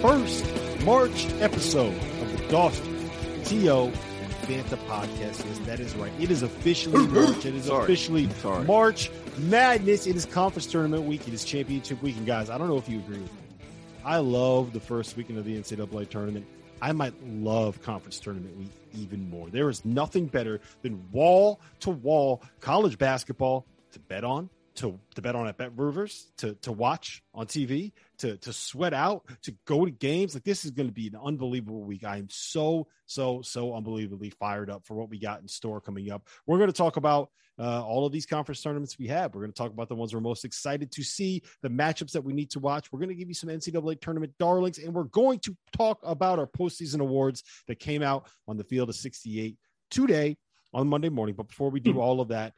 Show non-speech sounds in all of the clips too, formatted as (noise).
first March episode of the Dauster T.O. and Fanta podcast. Yes, that is right. It is officially (laughs) March. It is Sorry. officially Sorry. March Madness. It is conference tournament week. It is championship week. And guys, I don't know if you agree with me. I love the first weekend of the NCAA tournament. I might love conference tournament week even more. There is nothing better than wall to wall college basketball to bet on, to, to bet on at Bet Rivers, to, to watch on TV, to, to sweat out, to go to games. Like this is going to be an unbelievable week. I am so, so, so unbelievably fired up for what we got in store coming up. We're going to talk about uh, all of these conference tournaments we have. We're going to talk about the ones we're most excited to see, the matchups that we need to watch. We're going to give you some NCAA tournament darlings, and we're going to talk about our postseason awards that came out on the field of 68 today on Monday morning. But before we do (clears throat) all of that,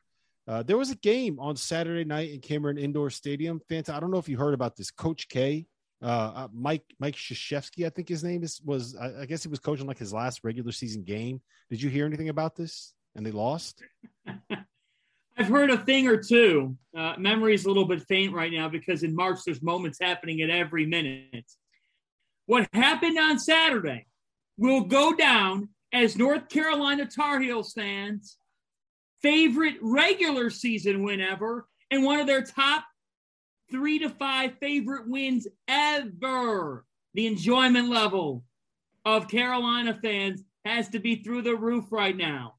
uh, there was a game on Saturday night in Cameron Indoor Stadium. Fanta, I don't know if you heard about this. Coach K, uh, uh, Mike Mike Krzyzewski, I think his name is was. I, I guess he was coaching like his last regular season game. Did you hear anything about this? And they lost. (laughs) I've heard a thing or two. Uh, memory's a little bit faint right now because in March there's moments happening at every minute. What happened on Saturday will go down as North Carolina Tar Heels fans' favorite regular season win ever and one of their top three to five favorite wins ever. The enjoyment level of Carolina fans has to be through the roof right now.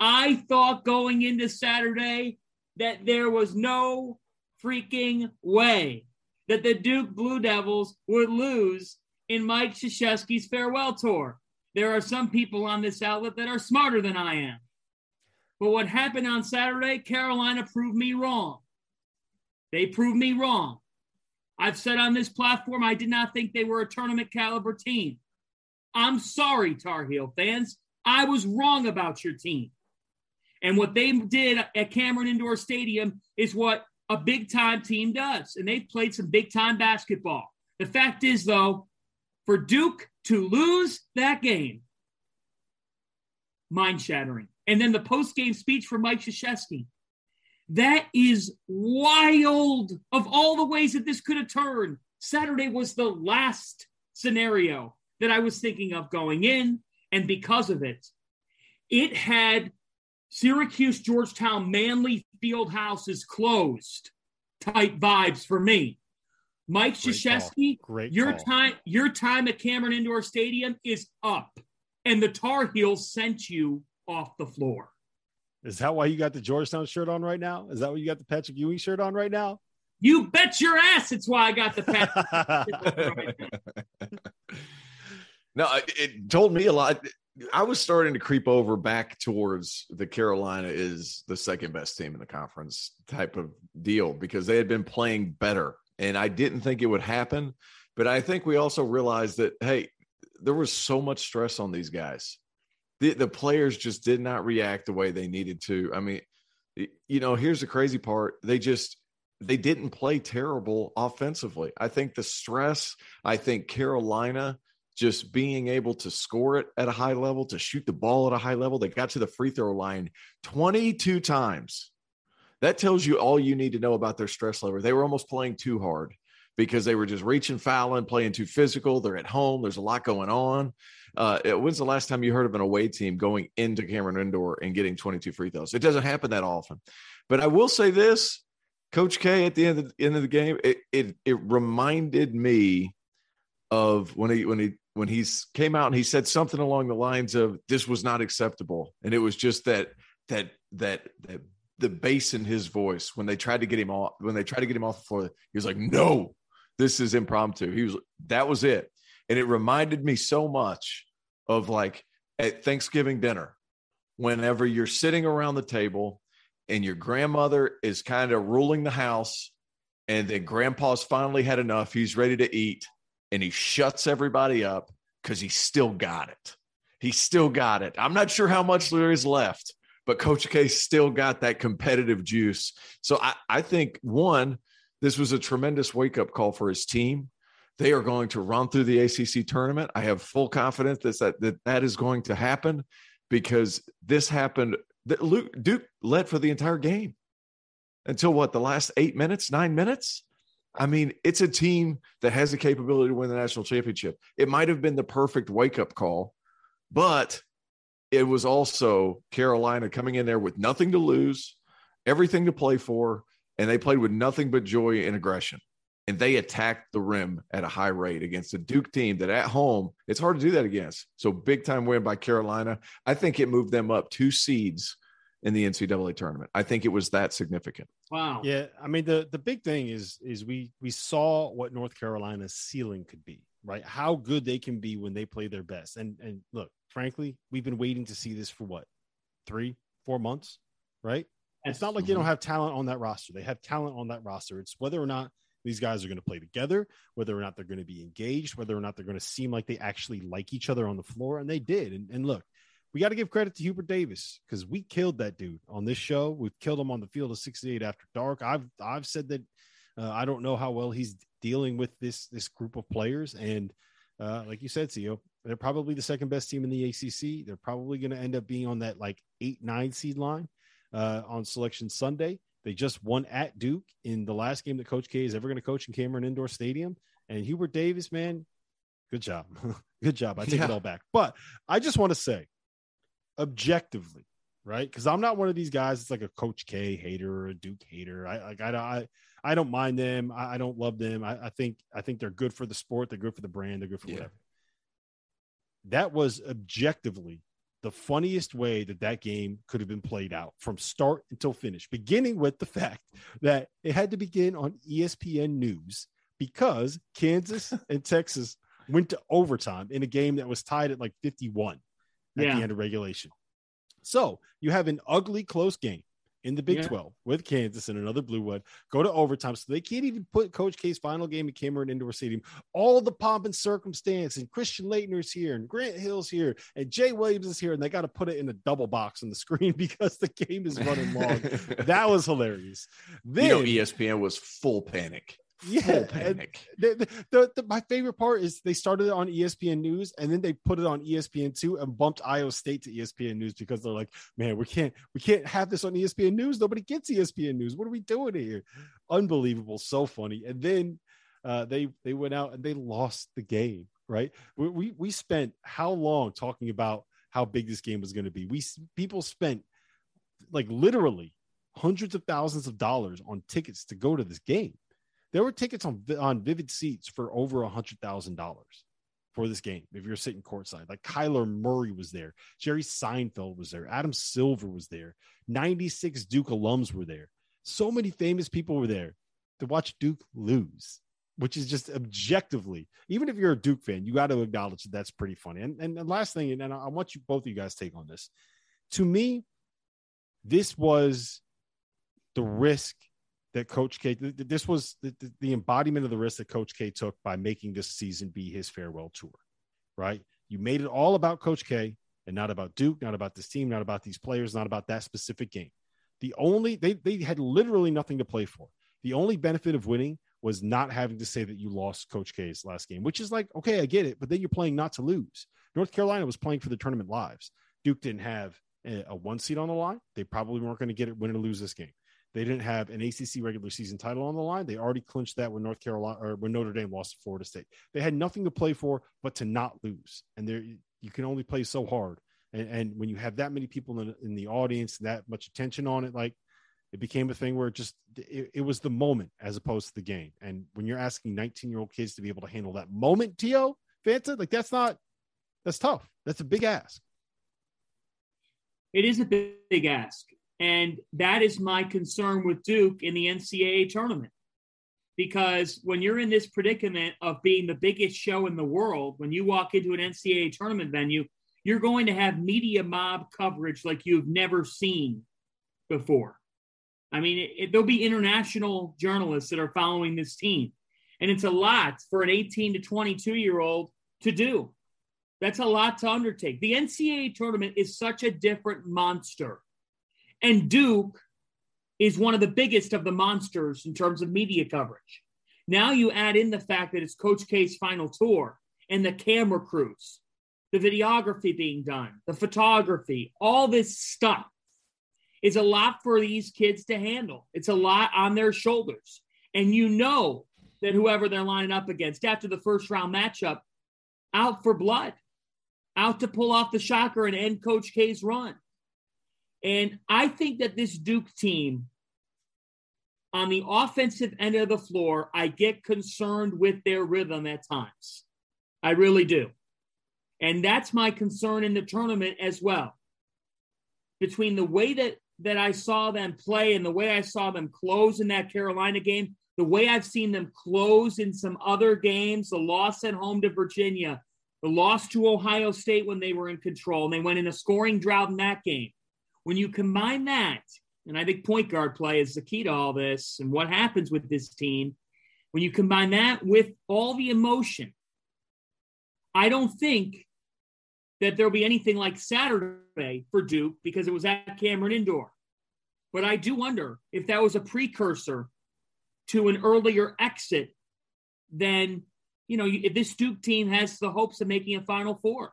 I thought going into Saturday that there was no freaking way that the Duke Blue Devils would lose in Mike Krzyzewski's farewell tour. There are some people on this outlet that are smarter than I am. But what happened on Saturday, Carolina proved me wrong. They proved me wrong. I've said on this platform I did not think they were a tournament caliber team. I'm sorry, Tar Heel fans. I was wrong about your team. And what they did at Cameron Indoor Stadium is what a big time team does. And they played some big time basketball. The fact is, though, for Duke to lose that game, mind shattering. And then the post game speech from Mike Krzyzewski. That is wild of all the ways that this could have turned. Saturday was the last scenario that I was thinking of going in. And because of it, it had Syracuse, Georgetown, Manley Field House is closed type vibes for me. Mike Krzyzewski, your call. time, your time at Cameron Indoor Stadium is up, and the Tar Heels sent you off the floor. Is that why you got the Georgetown shirt on right now? Is that why you got the Patrick Ewing shirt on right now? You bet your ass it's why I got the pat. (laughs) no, it- it told me a lot. I was starting to creep over back towards the Carolina is the second best team in the conference type of deal because they had been playing better. And I didn't think it would happen. But I think we also realized that, hey, there was so much stress on these guys. The, the players just did not react the way they needed to. I mean, you know, here's the crazy part. They just, they didn't play terrible offensively. I think the stress, I think Carolina just being able to score it at a high level, to shoot the ball at a high level. They got to the free throw line 22 times. That tells you all you need to know about their stress level. They were almost playing too hard because they were just reaching, fouling, playing too physical. They're at home. There's a lot going on. Uh, when's the last time you heard of an away team going into Cameron Indoor and getting 22 free throws? It doesn't happen that often. But I will say this Coach K at the end of the, end of the game, it, it it reminded me of when he when he when he came out and he said something along the lines of this was not acceptable, and it was just that that that that the bass in his voice when they tried to get him off when they tried to get him off the floor. He was like, "No, this is impromptu." He was that was it, and it reminded me so much of like at Thanksgiving dinner, whenever you're sitting around the table and your grandmother is kind of ruling the house, and then Grandpa's finally had enough. He's ready to eat, and he shuts everybody up because he still got it. He still got it. I'm not sure how much there is left but Coach K still got that competitive juice. So I, I think one, this was a tremendous wake up call for his team. They are going to run through the ACC tournament. I have full confidence that that, that, is going to happen because this happened. Luke Duke led for the entire game until what the last eight minutes, nine minutes. I mean, it's a team that has the capability to win the national championship. It might have been the perfect wake up call, but it was also Carolina coming in there with nothing to lose, everything to play for, and they played with nothing but joy and aggression. And they attacked the rim at a high rate against a Duke team that at home, it's hard to do that against. So big time win by Carolina. I think it moved them up two seeds in the NCAA tournament. I think it was that significant. Wow. Yeah, I mean the the big thing is is we we saw what North Carolina's ceiling could be, right? How good they can be when they play their best. And and look, frankly, we've been waiting to see this for what, three, four months, right? It's not like they don't mm-hmm. have talent on that roster. They have talent on that roster. It's whether or not these guys are going to play together, whether or not they're going to be engaged, whether or not they're going to seem like they actually like each other on the floor. And they did. And, and look, we got to give credit to Hubert Davis because we killed that dude on this show. We've killed him on the field of 68 after dark. I've I've said that uh, I don't know how well he's dealing with this this group of players. And uh, like you said, CEO, they're probably the second best team in the ACC. They're probably going to end up being on that like eight, nine seed line uh, on Selection Sunday. They just won at Duke in the last game that Coach K is ever going to coach in Cameron Indoor Stadium. And Hubert Davis, man, good job. (laughs) good job. I take yeah. it all back. But I just want to say, objectively, right? Because I'm not one of these guys. It's like a Coach K hater or a Duke hater. I like I, I I don't mind them. I, I don't love them. I, I, think I think they're good for the sport. They're good for the brand. They're good for yeah. whatever that was objectively the funniest way that that game could have been played out from start until finish, beginning with the fact that it had to begin on ESPN News because Kansas (laughs) and Texas went to overtime in a game that was tied at like 51 at yeah. the end of regulation. So you have an ugly close game in the Big yeah. 12 with Kansas and another blue one go to overtime. So they can't even put Coach K's final game at Cameron Indoor Stadium. All the pomp and circumstance, and Christian Laettner's here, and Grant Hill's here, and Jay Williams is here, and they got to put it in a double box on the (laughs) screen because the game is running long. (laughs) that was hilarious. Then, you know, ESPN was full panic yeah. The, the, the, my favorite part is they started it on ESPN News and then they put it on ESPN two and bumped Iowa State to ESPN News because they're like, man, we can't we can't have this on ESPN News. Nobody gets ESPN News. What are we doing here? Unbelievable, so funny. And then uh, they they went out and they lost the game. Right? We we, we spent how long talking about how big this game was going to be? We people spent like literally hundreds of thousands of dollars on tickets to go to this game there were tickets on on Vivid Seats for over a hundred thousand dollars for this game. If you're sitting courtside, like Kyler Murray was there, Jerry Seinfeld was there, Adam Silver was there, 96 Duke alums were there. So many famous people were there to watch Duke lose, which is just objectively, even if you're a Duke fan, you got to acknowledge that that's pretty funny. And, and last thing, and I want you both of you guys take on this. To me, this was the risk that Coach K. This was the, the embodiment of the risk that Coach K took by making this season be his farewell tour. Right? You made it all about Coach K and not about Duke, not about this team, not about these players, not about that specific game. The only they they had literally nothing to play for. The only benefit of winning was not having to say that you lost Coach K's last game, which is like, okay, I get it, but then you're playing not to lose. North Carolina was playing for the tournament lives. Duke didn't have a, a one seat on the line. They probably weren't going to get it, win or lose this game. They didn't have an ACC regular season title on the line. They already clinched that when North Carolina or when Notre Dame lost to Florida State. They had nothing to play for but to not lose. And there, you can only play so hard. And, and when you have that many people in, in, the audience, that much attention on it, like it became a thing where it just it, it was the moment as opposed to the game. And when you're asking 19 year old kids to be able to handle that moment, To Fanta, like that's not that's tough. That's a big ask. It is a big, big ask And that is my concern with Duke in the NCAA tournament. Because when you're in this predicament of being the biggest show in the world, when you walk into an NCAA tournament venue, you're going to have media mob coverage like you've never seen before. I mean, it, it, there'll be international journalists that are following this team. And it's a lot for an 18 to 22 year old to do. That's a lot to undertake. The NCAA tournament is such a different monster. And Duke is one of the biggest of the monsters in terms of media coverage. Now you add in the fact that it's Coach K's final tour and the camera crews, the videography being done, the photography, all this stuff is a lot for these kids to handle. It's a lot on their shoulders. And you know that whoever they're lining up against after the first round matchup, out for blood, out to pull off the shocker and end Coach K's run. And I think that this Duke team, on the offensive end of the floor, I get concerned with their rhythm at times. I really do. And that's my concern in the tournament as well. Between the way that that I saw them play and the way I saw them close in that Carolina game, the way I've seen them close in some other games, the loss at home to Virginia, the loss to Ohio State when they were in control, and they went in a scoring drought in that game. When you combine that, and I think point guard play is the key to all this and what happens with this team, when you combine that with all the emotion, I don't think that there'll be anything like Saturday for Duke because it was at Cameron Indoor. But I do wonder if that was a precursor to an earlier exit, then, you know, if this Duke team has the hopes of making a Final Four.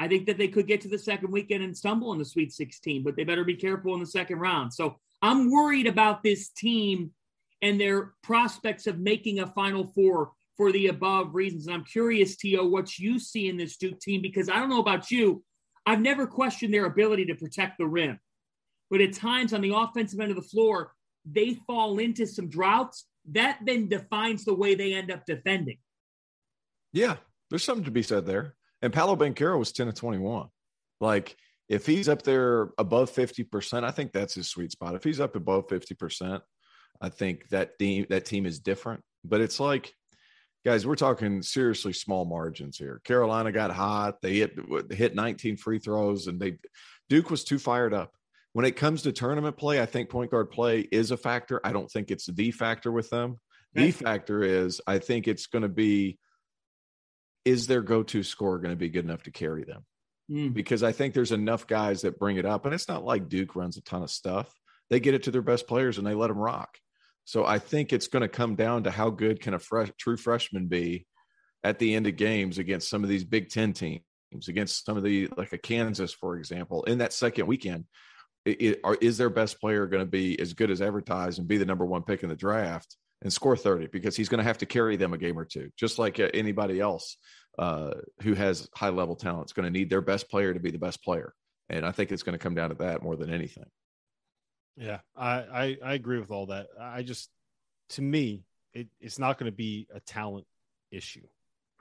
I think that they could get to the second weekend and stumble in the Sweet 16, but they better be careful in the second round. So I'm worried about this team and their prospects of making a Final Four for the above reasons. And I'm curious, Tio, what you see in this Duke team, because I don't know about you. I've never questioned their ability to protect the rim. But at times on the offensive end of the floor, they fall into some droughts. That then defines the way they end up defending. Yeah, there's something to be said there. And Paolo Banchero was 10 to 21. Like, if he's up there above 50%, I think that's his sweet spot. If he's up above 50%, I think that team that team is different. But it's like guys, we're talking seriously small margins here. Carolina got hot. They hit hit 19 free throws, and they Duke was too fired up. When it comes to tournament play, I think point guard play is a factor. I don't think it's the factor with them. The factor is I think it's going to be is their go-to score going to be good enough to carry them? Mm. Because I think there's enough guys that bring it up, and it's not like Duke runs a ton of stuff. They get it to their best players and they let them rock. So I think it's going to come down to how good can a fresh, true freshman be at the end of games against some of these Big Ten teams, against some of the like a Kansas, for example, in that second weekend. It, it, are, is their best player going to be as good as advertised and be the number one pick in the draft and score 30 because he's going to have to carry them a game or two, just like uh, anybody else uh, who has high level talent. is going to need their best player to be the best player. And I think it's going to come down to that more than anything. Yeah, I, I, I agree with all that. I just, to me, it, it's not going to be a talent issue,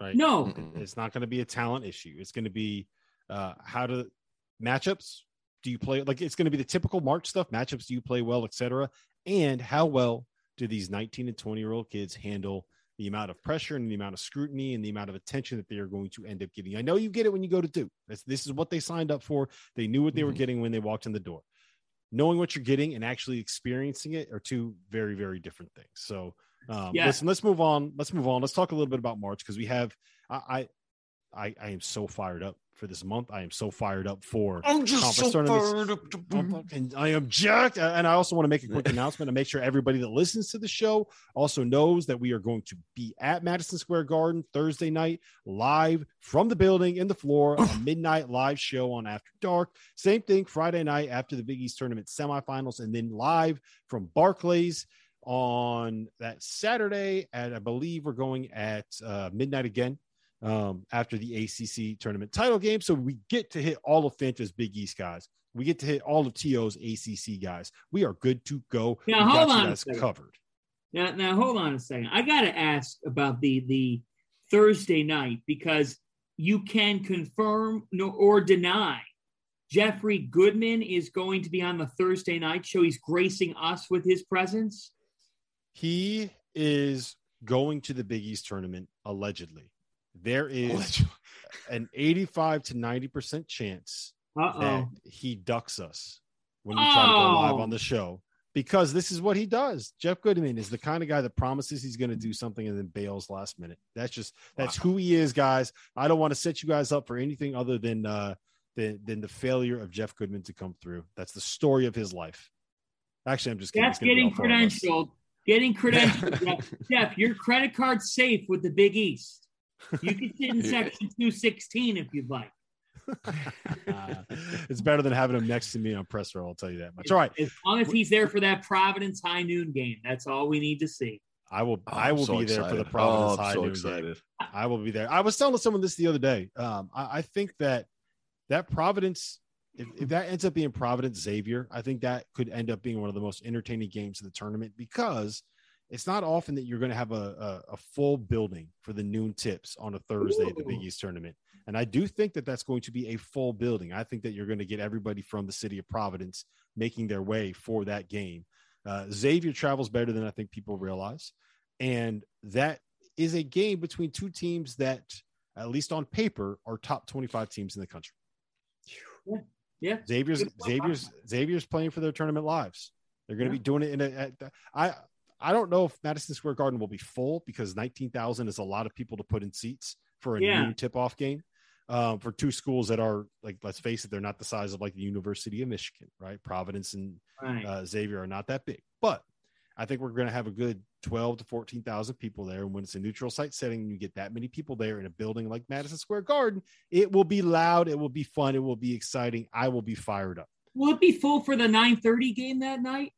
right? No, it's not going to be a talent issue. It's going to be uh, how to matchups. Do you play like it's going to be the typical March stuff? Matchups, do you play well, etc. And how well do these 19 and 20 year old kids handle the amount of pressure and the amount of scrutiny and the amount of attention that they are going to end up getting? I know you get it when you go to Duke. That's, this is what they signed up for. They knew what they mm-hmm. were getting when they walked in the door knowing what you're getting and actually experiencing it are two very very different things so um yeah. listen let's move on let's move on let's talk a little bit about march because we have I, I i am so fired up for this month. I am so fired up for I'm just so fired up to... and I am jacked. And I also want to make a quick (laughs) announcement and make sure everybody that listens to the show also knows that we are going to be at Madison Square Garden Thursday night, live from the building in the floor, a (laughs) midnight live show on After Dark. Same thing Friday night after the Big East tournament semifinals, and then live from Barclays on that Saturday. And I believe we're going at uh, midnight again um, after the ACC tournament title game. So we get to hit all of Fanta's Big East guys. We get to hit all of TO's ACC guys. We are good to go. Now we hold on, That's covered. Now, now hold on a second. I got to ask about the the Thursday night because you can confirm or deny Jeffrey Goodman is going to be on the Thursday night show. He's gracing us with his presence. He is going to the Big East tournament allegedly. There (laughs) is (laughs) an 85 to 90% chance Uh-oh. that he ducks us when we try to go live Oh. on the show because this is what he does. Jeff Goodman is the kind of guy that promises he's going to do something and then bails last minute. That's just that's who he is, guys. I don't want to set you guys up for anything other than uh than, than the failure of Jeff Goodman to come through. That's the story of his life. Actually, I'm just kidding. That's It's gonna be getting all four of us. credentialed. Getting credentialed. (laughs) Jeff. Jeff, your credit card's safe with the Big East. You can sit in (laughs) section 216 if you'd like. Uh, (laughs) it's better than having him next to me on press row. I'll tell you that much. All right, As long as he's there for that Providence high noon game, that's all we need to see. I will. Oh, I will so be there for the. Providence Oh, I'm High so noon excited. game. I will be there. I was telling someone this the other day. Um, I, I think that that Providence, if, if that ends up being Providence Xavier, I think that could end up being one of the most entertaining games of the tournament because it's not often that you're going to have a, a, a full building for the noon tips on a Thursday at the Big East tournament. And I do think that that's going to be a full building. I think that you're going to get everybody from the city of Providence making their way for that game. Uh, Xavier travels better than I think people realize. And that is a game between two teams that, at least on paper, are top 25 teams in the country. Yeah. Xavier's Xavier's Xavier's playing for their tournament lives. They're going to Yeah. be doing it in a. I I don't know if Madison Square Garden will be full because nineteen thousand is a lot of people to put in seats for a Yeah. noon tip off game. Um, for two schools that are like, let's face it, they're not the size of like the University of Michigan, right? Providence and Right. uh, Xavier are not that big, but I think we're going to have a good 12 to 14,000 people there. And when it's a neutral site setting, you get that many people there in a building like Madison Square Garden, it will be loud. It will be fun. It will be exciting. I will be fired up. Will it be full for the 9:30 game that night?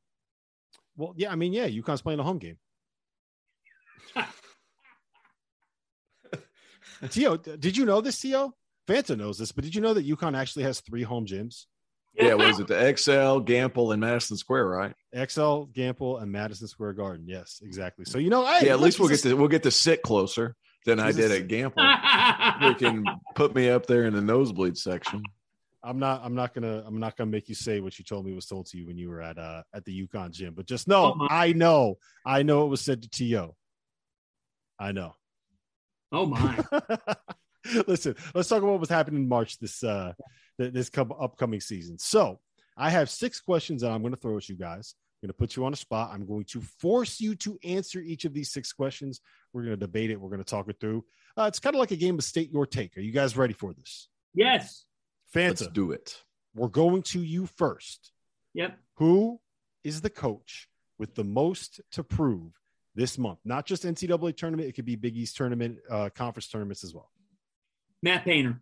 Well, yeah, I mean, yeah, UConn's playing a home game. (laughs) Tio, did you know this, Tio? Fanta knows this, but did you know that UConn actually has three home gyms? Yeah, was it the XL, Gampel, and Madison Square, right? XL, Gampel, and Madison Square Garden. Yes, exactly. So you know, hey, yeah, at least we'll get to we'll get to sit closer than I did at Gampel. Freaking (laughs) put me up there in the nosebleed section. I'm not. I'm not gonna. I'm not gonna make you say what you told me was told to you when you were at uh at the UConn gym. But just know, Oh, I know, I know it was said to To. I know. oh my. (laughs) Listen, let's talk about what's happening in March this uh this come upcoming season. So I have six questions that I'm going to throw at you guys. I'm going to put you on a spot. I'm going to force you to answer each of these six questions. We're going to debate it. We're going to talk it through. Uh, it's kind of like a game of state your take. Are you guys ready for this? Yes. Let's Fanta, do it. we're going to you first. Yep. Who is the coach with the most to prove this month? Not just NCAA tournament, it could be Big East tournament, uh, conference tournaments as well. Matt Painter.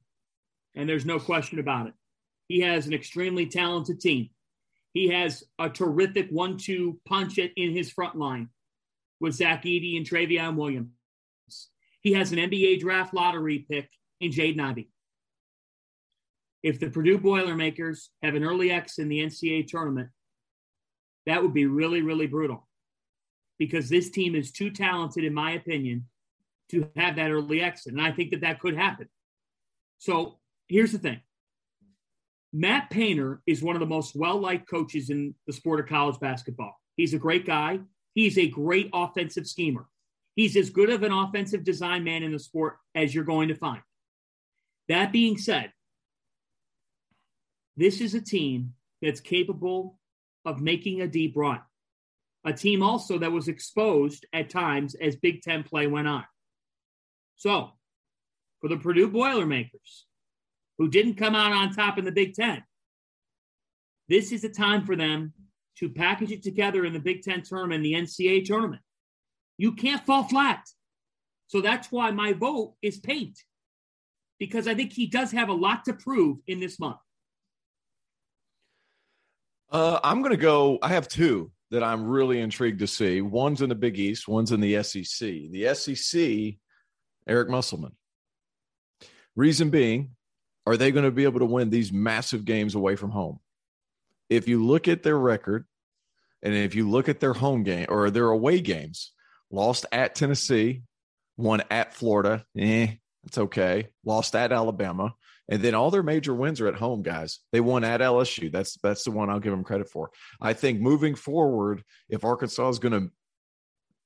And there's no question about it. He has an extremely talented team. He has a terrific one two punch in his front line with Zach Edey and Trevion Williams. He has an NBA draft lottery pick in Jaden Ivey. If the Purdue Boilermakers have an early X in the NCAA tournament, that would be really, really brutal because this team is too talented, in my opinion, to have that early exit. And I think that that could happen. So here's the thing Matt Painter is one of the most well liked coaches in the sport of college basketball. He's a great guy, he's a great offensive schemer. He's as good of an offensive design man in the sport as you're going to find. That being said, this is a team that's capable of making a deep run. A team also that was exposed at times as Big Ten play went on. So, for the Purdue Boilermakers, who didn't come out on top in the Big Ten, this is a time for them to package it together in the Big Ten tournament, the NCAA tournament. You can't fall flat. So that's why my vote is Paint, because I think he does have a lot to prove in this month. Uh, I'm going to go. I have two that I'm really intrigued to see. One's in the Big East, one's in the SEC. The SEC, Eric Musselman. Reason being, are they going to be able to win these massive games away from home? If you look at their record, and if you look at their home game or their away games, lost at Tennessee, won at Florida, eh, it's okay. Lost at Alabama, And then all their major wins are at home, guys. They won at LSU. That's that's the one I'll give them credit for. I think moving forward, if Arkansas is going to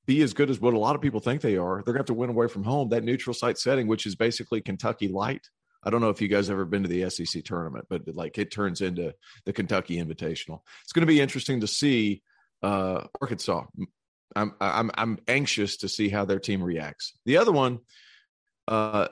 be as good as what a lot of people think they are, they're going to have to win away from home. That neutral site setting, which is basically Kentucky light. I don't know if you guys ever been to the SEC tournament, but like it turns into the Kentucky Invitational. It's going to be interesting to see uh, Arkansas. I'm I'm I'm anxious to see how their team reacts. The other one, uh,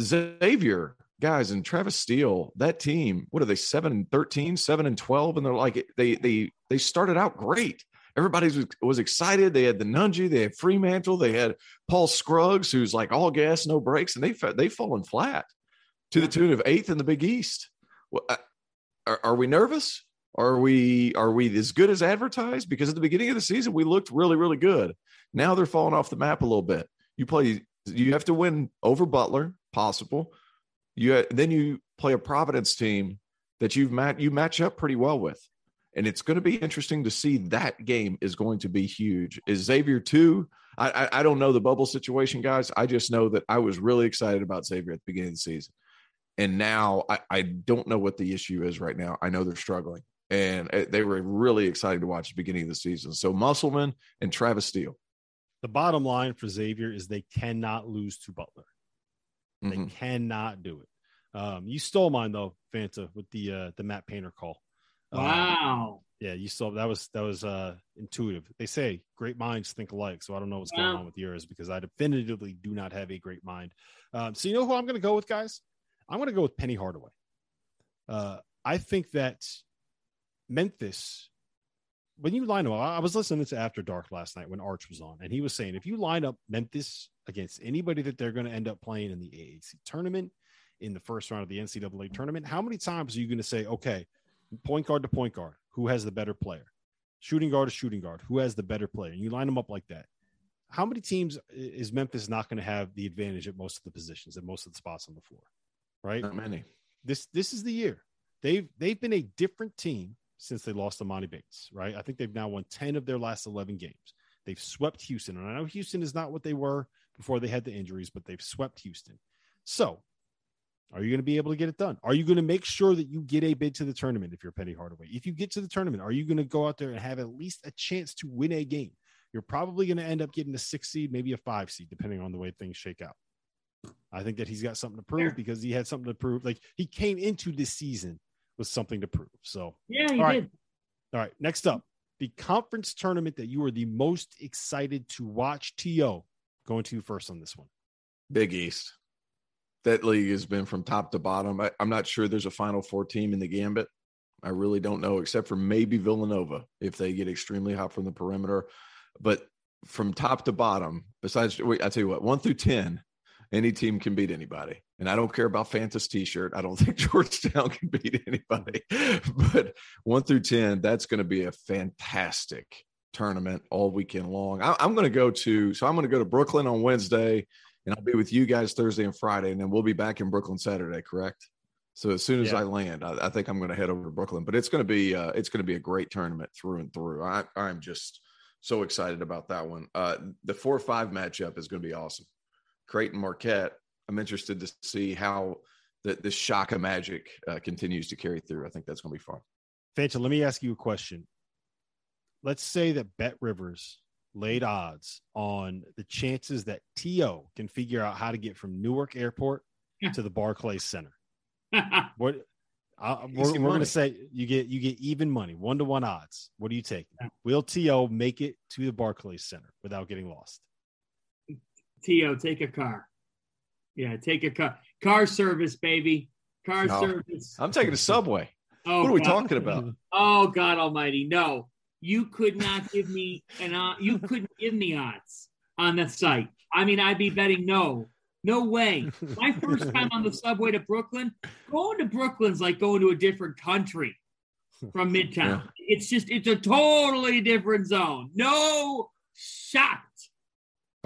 Xavier guys and Travis Steele, that team, what are they, 7 and 13, 7 and 12? And they're like, they they they started out great. Everybody was, was excited. They had the Nunge, they had Freemantle, they had Paul Scruggs, who's like all gas, no brakes, and they they've fallen flat to the tune of eighth in the Big East. Uh, are, are we nervous? Are we are we as good as advertised? Because at the beginning of the season, we looked really, really good. Now they're falling off the map a little bit. You play, you have to win over Butler, possible. You then you play a Providence team that you've met you match up pretty well with, and it's going to be interesting to see that game is going to be huge. Is Xavier two? I, I, I don't know the bubble situation, guys. I just know that I was really excited about Xavier at the beginning of the season, and now I, I don't know what the issue is right now. I know they're struggling, and uh, they were really excited to watch the beginning of the season. So Musselman and Travis Steele. The bottom line for Xavier is they cannot lose to Butler. They mm-hmm. cannot do it. Um, you stole mine though, Fanta, with the uh, the Matt Painter call. Um, wow. Um, yeah, you stole that was that was uh intuitive. They say great minds think alike, so I don't know what's wow. going on with yours because I definitively do not have a great mind. Um, so you know who I'm going to go with, guys? I'm going to go with Penny Hardaway. Uh, I think that Memphis when you line up, I was listening to After Dark last night when Arch was on, and he was saying if you line up Memphis against anybody that they're going to end up playing in the AAC tournament, in the first round of the NCAA tournament, how many times are you going to say, okay, point guard to point guard, who has the better player? Shooting guard to shooting guard, who has the better player? And you line them up like that. How many teams is Memphis not going to have the advantage at most of the positions, at most of the spots on the floor? Right? Not many. This this is the year. They've they've been a different team since they lost to Monty Bates, right? I think they've now won 10 of their last 11 games. They've swept Houston. And I know Houston is not what they were before they had the injuries, but they've swept Houston. So, are you going to be able to get it done? Are you going to make sure that you get a bid to the tournament if you're Penny Hardaway? If you get to the tournament, are you going to go out there and have at least a chance to win a game? You're probably going to end up getting a six seed, maybe a five seed, depending on the way things shake out. I think that he's got something to prove because he had something to prove. Like he came into this season with something to prove. So yeah, you all right. did. All right. Next up, the conference tournament that you are the most excited to watch. To going to you first on this one. Big East. That league has been from top to bottom. I, I'm not sure there's a Final Four team in the gambit. I really don't know, except for maybe Villanova if they get extremely hot from the perimeter. But from top to bottom, besides, wait, I tell you what, one through 10, any team can beat anybody. And I don't care about Fantas t-shirt. I don't (laughs) think Georgetown can beat anybody. But one through 10, that's going to be a fantastic tournament all weekend long. I, am going to go to, so I'm going to go to Brooklyn on Wednesday and I'll be with you guys Thursday and Friday. And then we'll be back in Brooklyn Saturday, correct? So as soon as yeah. I land, I, I, think I'm going to head over to Brooklyn, but it's going to be, uh, it's going to be a great tournament through and through. I, I'm just so excited about that one. Uh, the four or five matchup is going to be awesome. Creighton Marquette. I'm interested to see how that this shock of magic uh, continues to carry through. I think that's going to be fun. Fanta, let me ask you a question. Let's say that Bet Rivers laid odds on the chances that To can figure out how to get from Newark Airport to the Barclays Center. (laughs) what uh, we're, we're going to say you get you get even money, one to one odds. What do you take? Will To make it to the Barclays Center without getting lost? To take a car. Yeah, take a car. Car service, baby. Car no, service. I'm taking a subway. (laughs) Oh, what are we God. talking about? Oh God Almighty! No, you could not give me an. Uh, you couldn't give me odds on the site. I mean, I'd be betting no. No way. My first time on the subway to Brooklyn, going to Brooklyn's like going to a different country from Midtown. Yeah. It's just, it's a totally different zone. No shot.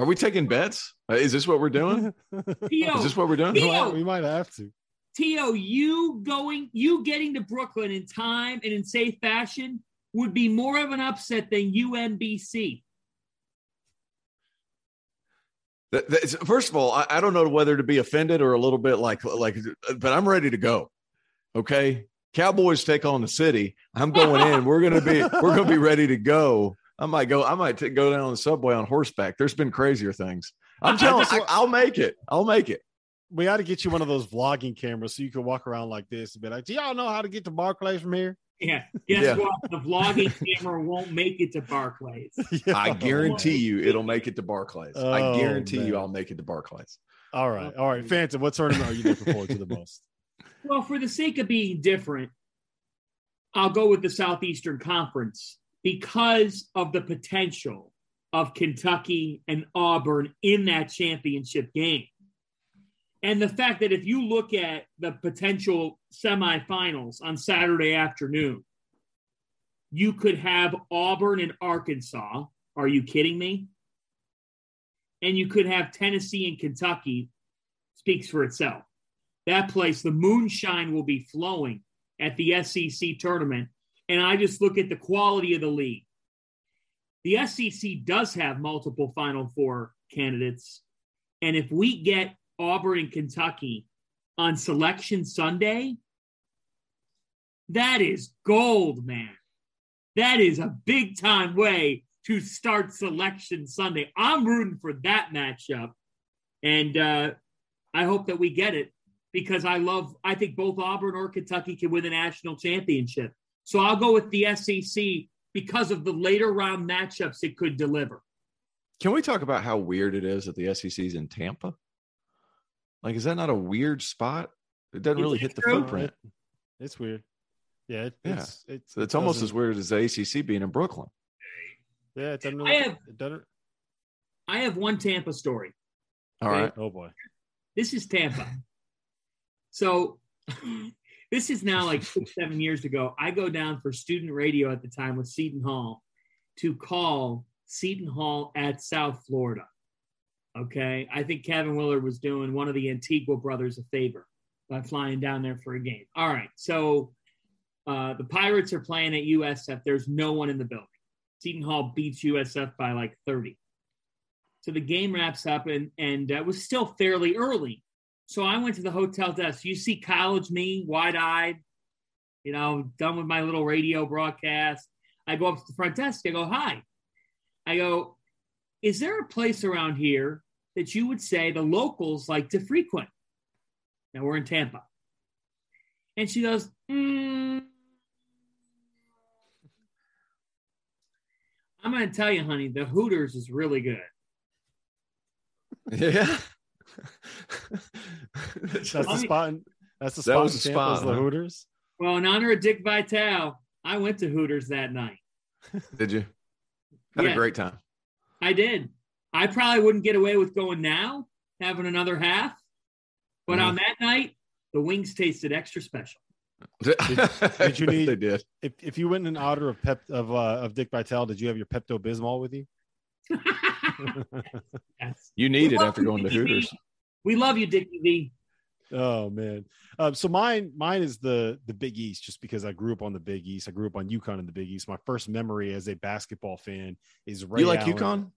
Are we taking bets? Uh, is this what we're doing? (laughs) Tio, is this what we're doing? Tio, we might have to. Tio, you going, you getting to Brooklyn in time and in safe fashion would be more of an upset than UMBC. That, that's, first of all, I, I don't know whether to be offended or a little bit like like, but I'm ready to go. Okay, Cowboys take on the city. I'm going in. We're gonna be we're gonna be ready to go. I might go. I might t- go down the subway on horseback. There's been crazier things. I'm telling. I, I'll make it. I'll make it. We got to get you one of those vlogging cameras so you can walk around like this and be like, "Do y'all know how to get to Barclays from here?" Yeah. Guess yeah. what? The vlogging (laughs) camera won't make it to Barclays. (laughs) yeah. I guarantee you it'll make it to Barclays. Oh, I guarantee man. you I'll make it to Barclays. All right. All right. Fanta, what tournament are you looking forward to the (laughs) most? Well, for the sake of being different, I'll go with the Southeastern Conference because of the potential of Kentucky and Auburn in that championship game. And the fact that if you look at the potential semifinals on Saturday afternoon, you could have Auburn and Arkansas. Are you kidding me? And you could have Tennessee and Kentucky, speaks for itself. That place, the moonshine will be flowing at the SEC tournament. And I just look at the quality of the league. The SEC does have multiple Final Four candidates. And if we get Auburn and Kentucky on Selection Sunday, that is gold, man. That is a big time way to start Selection Sunday. I'm rooting for that matchup. And uh, I hope that we get it because I love, I think both Auburn or Kentucky can win a national championship. So I'll go with the SEC because of the later round matchups it could deliver. Can we talk about how weird it is that the SEC's in Tampa? Like, is that not a weird spot? It doesn't really hit the true? footprint. It's weird. Yeah, it, yeah. It's, it's, it's almost as weird as the ACC being in Brooklyn. Yeah, it doesn't. Really, I have, it doesn't. I have one Tampa story. All right. Oh boy. This is Tampa. so this is now like six, seven years ago. I go down for student radio at the time with Seton Hall to call Seton Hall at South Florida. Okay. I think Kevin Willard was doing one of the Antigua brothers a favor by flying down there for a game. All right. So uh, the Pirates are playing at USF. There's no one in the building. Seton Hall beats USF by like 30. So the game wraps up and, and uh, it was still fairly early. So I went to the hotel desk. You see college me, wide eyed, you know, done with my little radio broadcast. I go up to the front desk. I go, hi. I go, is there a place around here that you would say the locals like to frequent? Now we're in Tampa. And she goes, mm. I'm going to tell you, honey, the Hooters is really good. (laughs) Yeah. That's the spot. that's the spot. That was the spot. The Hooters. Well, in honor of Dick Vitale, I went to Hooters that night. Did you? Had yeah. a great time. I did. I probably wouldn't get away with going now, having another half. But mm on that night, the wings tasted extra special. Did, (laughs) did you need? they did. If, if you went in honor of Pep of uh, of Dick Vitale, did you have your Pepto Bismol with you? Yes. (laughs) You need we it after going to Hooters. We love you, Dickie V. Oh man. Um, so mine mine is the the Big East just because I grew up on the Big East. I grew up on UConn in the Big East. My first memory as a basketball fan is Ray. You like Allen, UConn?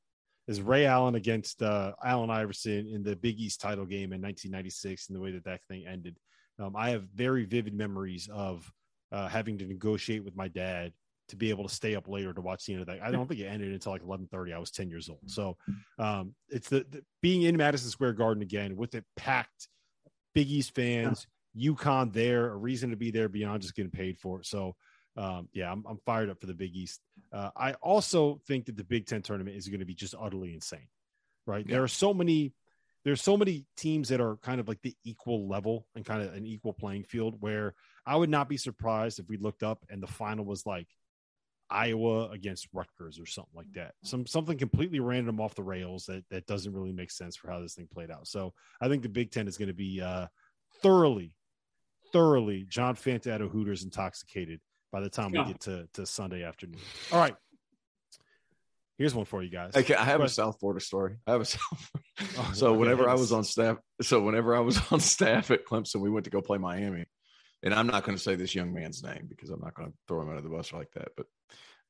Is Ray Allen against uh, Allen Iverson in the Big East title game in 1996 and the way that that thing ended. Um, I have very vivid memories of uh, having to negotiate with my dad to be able to stay up later to watch the end of that. I don't think it ended until like 11:30. I was 10 years old. So um, it's the, the being in Madison Square Garden again with it packed Big East fans, yeah. UConn there, a reason to be there beyond just getting paid for it. So, um, yeah, I'm, I'm, fired up for the Big East. Uh, I also think that the Big Ten tournament is going to be just utterly insane, right? Yeah. There are so many, there's so many teams that are kind of like the equal level and kind of an equal playing field where I would not be surprised if we looked up and the final was like Iowa against Rutgers or something like that. Some something completely random off the rails that that doesn't really make sense for how this thing played out. So I think the Big Ten is going to be uh, thoroughly, thoroughly John Fanta Hooters intoxicated by the time yeah. we get to to Sunday afternoon. All right. Here's one for you guys. Okay, I have a South Florida story. I have a South. (laughs) Oh, so whenever I was on staff, so whenever I was (laughs) on staff at Clemson, we went to go play Miami and I'm not going to say this young man's name because I'm not going to throw him under the bus like that. But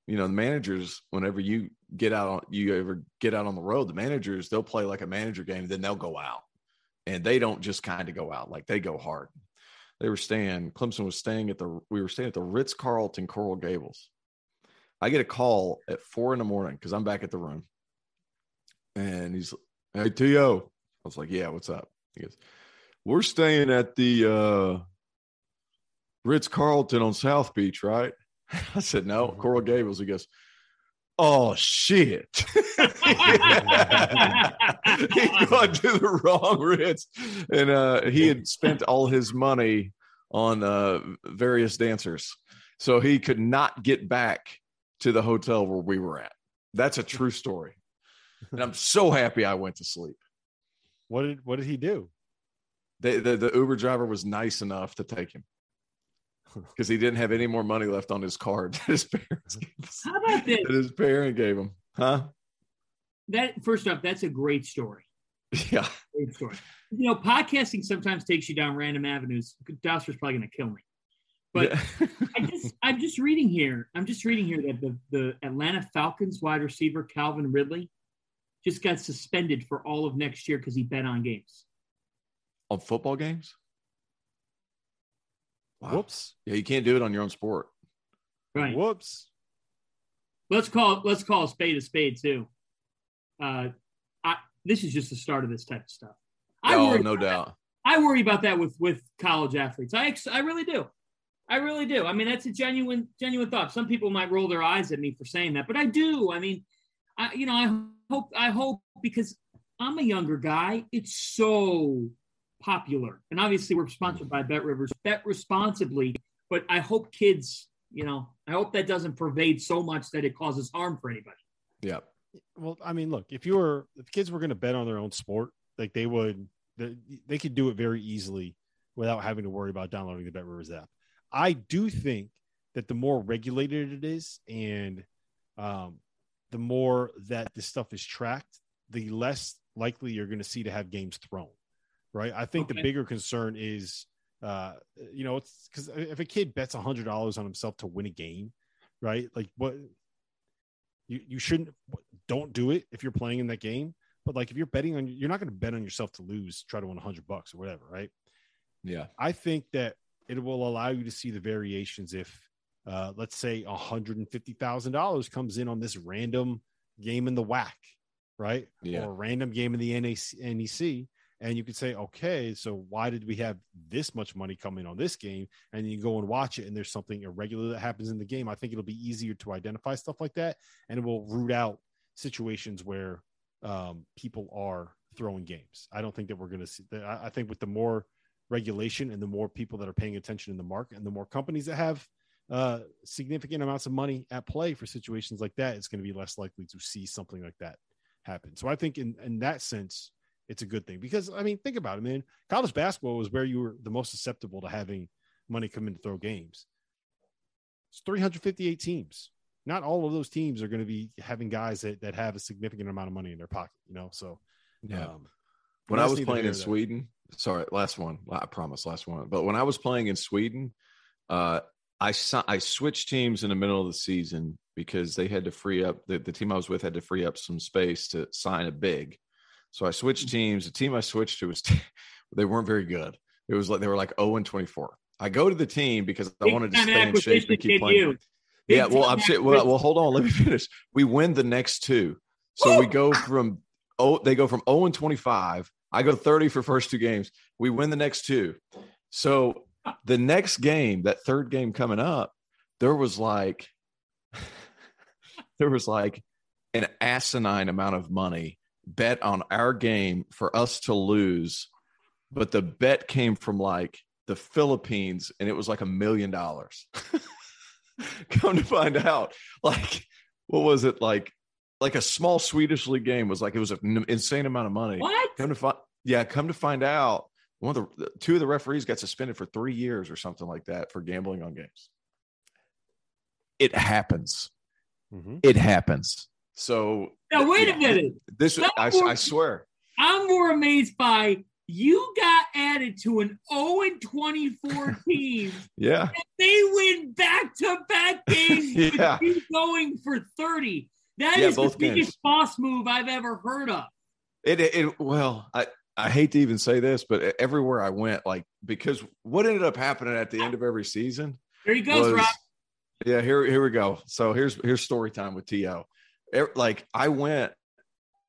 you know, the managers, whenever you get out on you ever get out on the road, the managers they'll play like a manager game, then they'll go out, and they don't just kind of go out like they go hard. They were staying. Clemson was staying at the. We were staying at the Ritz Carlton Coral Gables. I get a call at four in the morning because I'm back at the room, and he's hey To. I was like, yeah, what's up? He goes, we're staying at the uh, Ritz Carlton on South Beach, right? (laughs) I said, no, Coral Gables. He goes, oh shit. (laughs) he got to the wrong Ritz. And uh, he had spent all his money on uh, various dancers. So he could not get back to the hotel where we were at. That's a true story. And I'm so happy I went to sleep. What did what did he do? They, the, the Uber driver was nice enough to take him (laughs) because he didn't have any more money left on his card that his parents gave us, How about this? that his parent gave him. Huh? That first off, that's a great story. (laughs) Yeah. Great story. You know, podcasting sometimes takes you down random avenues. Dauster's probably going to kill me. But Yeah. I just, (laughs) I'm just reading here. I'm just reading here that the, the Atlanta Falcons wide receiver Calvin Ridley just got suspended for all of next year because he bet on games. on football games. Wow. Whoops. Yeah, you can't do it on your own sport. Right. Whoops. Let's call let's call a spade a spade too. Uh, I, this is just the start of this type of stuff. I oh, no that. doubt. I worry about that with with college athletes. I ex- I really do. I really do. I mean, that's a genuine genuine thought. Some people might roll their eyes at me for saying that, but I do. I mean, I you know, I hope I hope because I'm a younger guy. It's so popular, and obviously we're sponsored by Bet Rivers. Bet responsibly, but I hope kids, you know, I hope that doesn't pervade so much that it causes harm for anybody. Yeah. Well, I mean, look, if you were if kids were going to bet on their own sport, like they would, they, they could do it very easily without having to worry about downloading the Bet Rivers app. I do think that the more regulated it is, and um, the more that this stuff is tracked, the less likely you're going to see to have games thrown. Right? I think the bigger concern is, uh, you know, it's because if a kid bets a hundred dollars on himself to win a game, right? Like what you you shouldn't don't do it if you're playing in that game. But like if you're betting on, you're not going to bet on yourself to lose, try to win a hundred bucks or whatever, right? Yeah. I think that it will allow you to see the variations if, uh, let's say, hundred and fifty thousand dollars comes in on this random game in the WAC, right? Yeah. Or a random game in the NAC, NEC, and you could say, okay, so why did we have this much money coming on this game? And you go and watch it, and there's something irregular that happens in the game. I think it'll be easier to identify stuff like that, and it will root out situations where um, people are throwing games. I don't think that we're going to see. I I think with the more regulation and the more people that are paying attention in the market and the more companies that have uh, significant amounts of money at play for situations like that, it's going to be less likely to see something like that happen. So I think in, in that sense, it's a good thing because I mean, think about it, man. College basketball was where you were the most susceptible to having money come in to throw games. It's 358 teams. Not all of those teams are going to be having guys that, that have a significant amount of money in their pocket, you know? So, Yeah. um, when I was playing in. Sweden, sorry, last one. I promise, last one. But when I was playing in Sweden, uh, I I switched teams in the middle of the season because they had to free up the, the team I was with had to free up some space to sign a big. So I switched Mm-hmm. teams. The team I switched to was (laughs) they weren't very good. It was like they were like 0 and 24. I go to the team because I Big wanted to stay in shape and keep playing. Yeah, well, I'm saying, well, well, hold on, let me finish. We win the next two, so we go from oh, they go from 0 and 25. I go 30 for first two games. We win the next two. So the next game, that third game coming up, there was like (laughs) there was like an asinine amount of money bet on our game for us to lose, but the bet came from like the Philippines and it was like a million dollars. (laughs) Come to find out, like, what was it like? Like a small Swedish league game was like it was an insane amount of money. What? Come to find, yeah, come to find out, one of the two of the referees got suspended for three years or something like that for gambling on games. It happens. mhm. It happens. So Now wait yeah, a minute. This I, was- I swear. I'm more amazed by you got added to an 0 and 24 (laughs) team. Yeah. they win back to back (laughs) games Yeah. with you going for 30. That Yeah, is the biggest games. boss move I've ever heard of. It, it, it- well, I I hate to even say this, but everywhere I went, like because what ended up happening at the end of every season There he goes, was, Rob. yeah. Here here we go. So here's here's story time with To. Like I went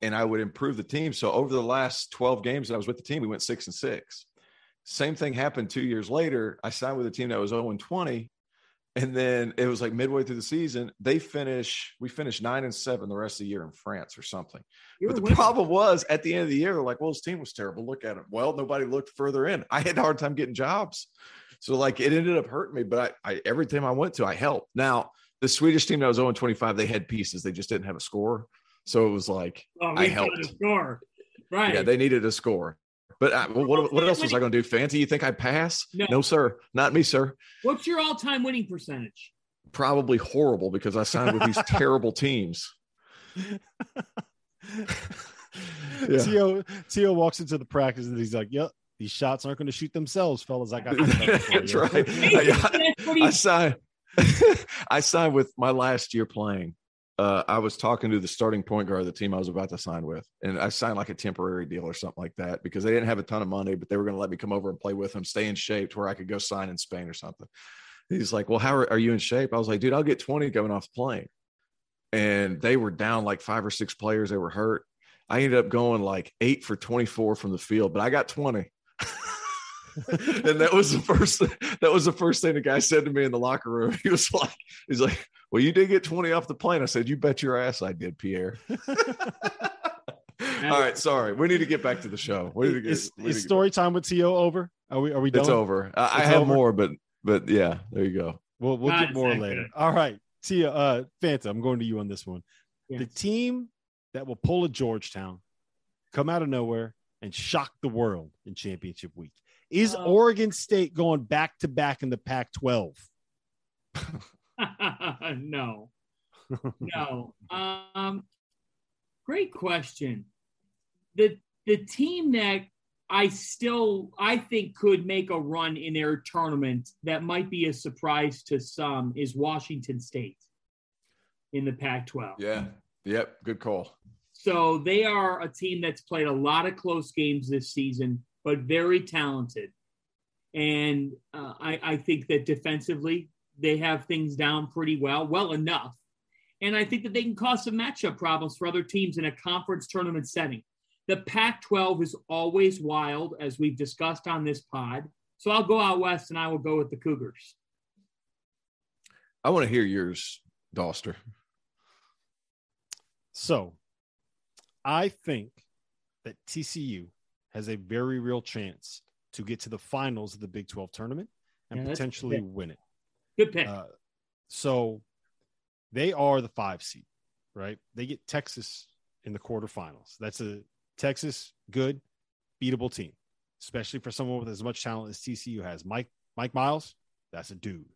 and I would improve the team. So over the last twelve games that I was with the team, we went six and six. Same thing happened two years later. I signed with a team that was zero and twenty. And then it was like midway through the season, they finish, we finished nine and seven the rest of the year in France or something. You're but the winning. problem was at the end of the year, they're like, well, his team was terrible. Look at it. Well, nobody looked further in. I had a hard time getting jobs. So like it ended up hurting me, but I, I every time I went to, I helped. Now the Swedish team that was 0 25, they had pieces. They just didn't have a score. So it was like, Oh, I helped. a score. Right. yeah, they needed a score. But uh, I, well, what, what else was I going to do? Fancy? You think I pass? No. sir. Not me, sir. What's your all-time winning percentage? Probably horrible because I signed with these (laughs) terrible teams. (laughs) Yeah. Tio Tio walks into the practice and he's like, "Yep, these shots aren't going to shoot themselves, fellas. I got (laughs) this covered for That's you." right. I- That's what I signed. (laughs) I signed with my last year playing. Uh, I was talking to the starting point guard of the team I was about to sign with, and I signed like a temporary deal or something like that because they didn't have a ton of money, but they were going to let me come over and play with them, stay in shape to where I could go sign in Spain or something. He's like, "Well, how are, are you in shape?" I was like, "Dude, I'll get twenty going off the plane." And they were down like five or six players. They were hurt. I ended up going like eight for twenty-four from the field, but I got twenty. (laughs) and that was the first that was the first thing the guy said to me in the locker room. (laughs) He was like, he's like, Well, you did get 20 off the plane. I said, You bet your ass I did, Pierre. (laughs) All right, sorry. We need to get back to the show. We need to get, is, we need is to get- story time with Tio over? Are we? Are we done? it's over. I, I have over? more, but but yeah, there you go. We'll we'll God, get more that later. good. All right, Tia, uh, Fanta, I'm going to you on this one. Yes. The team that will pull a Georgetown, come out of nowhere, and shock the world in championship week is Uh, Oregon State going back to back in the Pac-12. (laughs) no, no. Um, great question. The the team that I still I think could make a run in their tournament that might be a surprise to some is Washington State in the Pac-12. Yeah. Yep. Good call. So they are a team that's played a lot of close games this season, but very talented. And uh, I, I think that defensively, they have things down pretty well, well enough. And I think that they can cause some matchup problems for other teams in a conference tournament setting. The Pac 12 is always wild, as we've discussed on this pod. So I'll go out west and I will go with the Cougars. I want to hear yours, Dauster. So, I think that TCU has a very real chance to get to the finals of the Big 12 tournament and Yeah, potentially win it. Good pick. Uh, so they are the five seed, right? They get Texas in the quarterfinals. That's a Texas good, beatable team, especially for someone with as much talent as TCU has. Mike Mike Miles, that's a dude.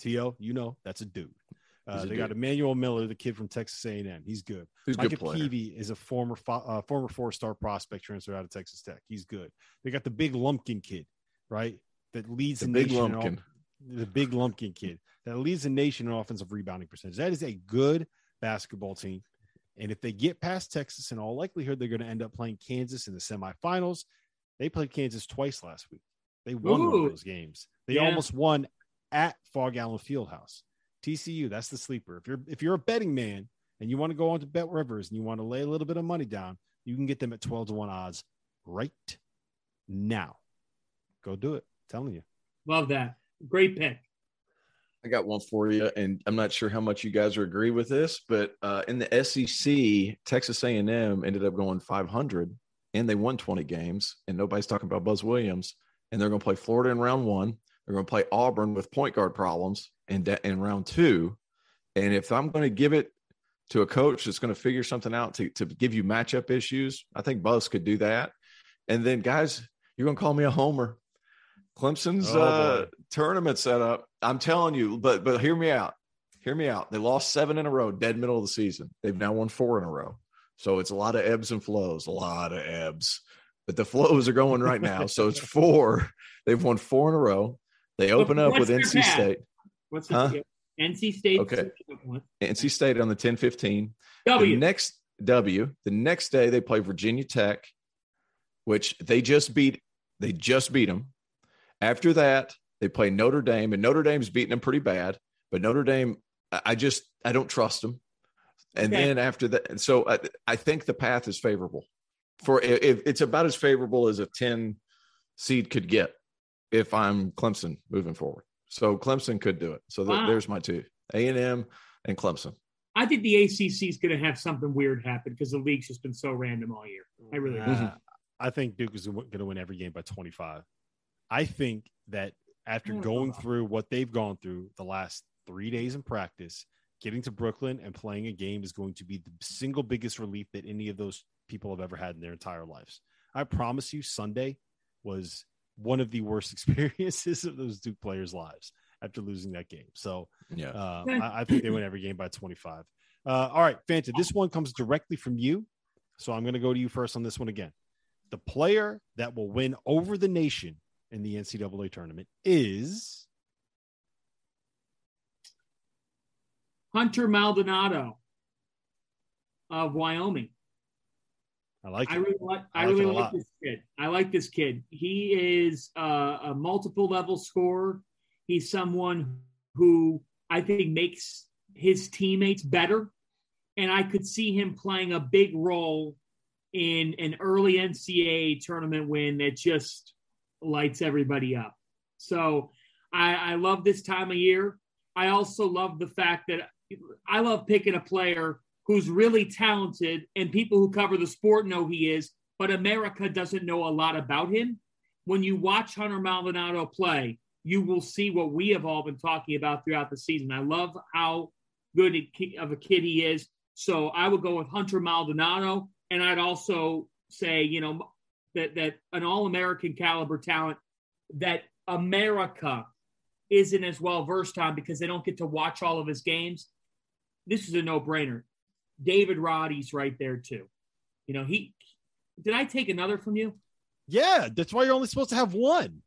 To you know, that's a dude. Uh, He's they got. Emmanuel Miller, the kid from Texas A&M. He's good. Who's a Micah good? Peavy is a former fo- uh, former four star prospect transfer out of Texas Tech. He's good. They got the big Lampkin kid, right? That leads The the, big nation in lumpkin. the big Lampkin kid that leads the nation in offensive rebounding percentage. That is a good basketball team. And if they get past Texas, in all likelihood, they're going to end up playing Kansas in the semifinals. They played Kansas twice last week. They won one of those games. They Yeah. almost won at Phog Allen Fieldhouse. TCU, that's the sleeper. If you're if you're a betting man and you want to go on to Bet Rivers and you want to lay a little bit of money down, you can get them at 12 to 1 odds right now. Go do it. telling you. Love that. Great pick. I got one for you, and I'm not sure how much you guys are agree with this, but uh, in the SEC, Texas A&M ended up going 500, and they won 20 games, and nobody's talking about Buzz Williams. And they're going to play Florida in round one. They're going to play Auburn with point guard problems in da- in round two. And if I'm going to give it to a coach that's going to figure something out to to give you matchup issues, I think Buzz could do that. And then, guys, you're going to call me a homer. Clemson's Oh, uh, boy. tournament setup. I'm telling you, but but hear me out. Hear me out. They lost seven in a row, dead middle of the season. They've now won four in a row. So it's a lot of ebbs and flows, a lot of ebbs. But the (laughs) flows are going right now. So it's four. They've won four in a row. They open up with NC path? State. What's the, Huh? NC State. Okay. NC State on the 10 15. W. The next W, the next day they play Virginia Tech, which they just beat. They just beat them. After that, they play Notre Dame, and Notre Dame's beating them pretty bad. But Notre Dame, I I just I don't trust them. And Okay. then after that, so I, I think the path is favorable for if it's about as favorable as a 10 seed could get if I'm Clemson moving forward. So Clemson could do it. So th- Wow. there's my two A and M and Clemson. I think the ACC is going to have something weird happen because the league's just been so random all year. I really. Uh, I think Duke is going to win every game by 25. I think that after Oh. going through what they've gone through the last three days in practice, getting to Brooklyn and playing a game is going to be the single biggest relief that any of those people have ever had in their entire lives. I promise you, Sunday was one of the worst (laughs) experiences of those Duke players' lives after losing that game. So Yeah. uh, (laughs) I, I think they win every game by 25. Uh, all right, Fanta, this one comes directly from you. So I'm going to go to you first on this one again. The player that will win over the nation in the NCAA tournament is Hunter Maldonado of Wyoming. I like I it. really like. I, I like really like this kid. I like this kid. He is uh, a multiple level scorer. He's someone who I think makes his teammates better, and I could see him playing a big role in an early NCAA tournament win that just lights everybody up. So I, I love this time of year. I also love the fact that I love picking a player who's really talented and people who cover the sport know he is, but America doesn't know a lot about him. When you watch Hunter Maldonado play, you will see what we have all been talking about throughout the season. I love how good of a kid he is. So I would go with Hunter Maldonado, and I'd also say, you know, that that an all-American caliber talent that America isn't as well versed on because they don't get to watch all of his games. This is a no-brainer. David Roddy's right there too. You know, he did I take another from you? Yeah, that's why you're only supposed to have one. Can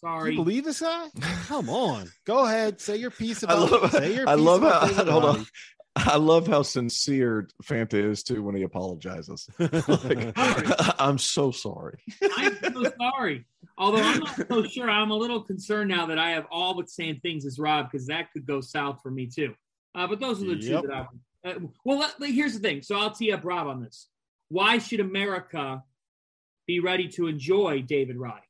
Sorry. you believe this guy? (laughs) Come on, go ahead, say your piece I about. love, say your I piece love about how David hold on. I love how sincere Fanta is too when he apologizes. (laughs) Like, (laughs) I'm so sorry. I'm so sorry. Although I'm not so sure. I'm a little concerned now that I have all the same things as Rob because that could go south for me too. Uh, but those are the Yep. two that I. Uh, well, let, let- here's the thing. So I'll tee up Rob on this. Why should America be ready to enjoy David Roddy?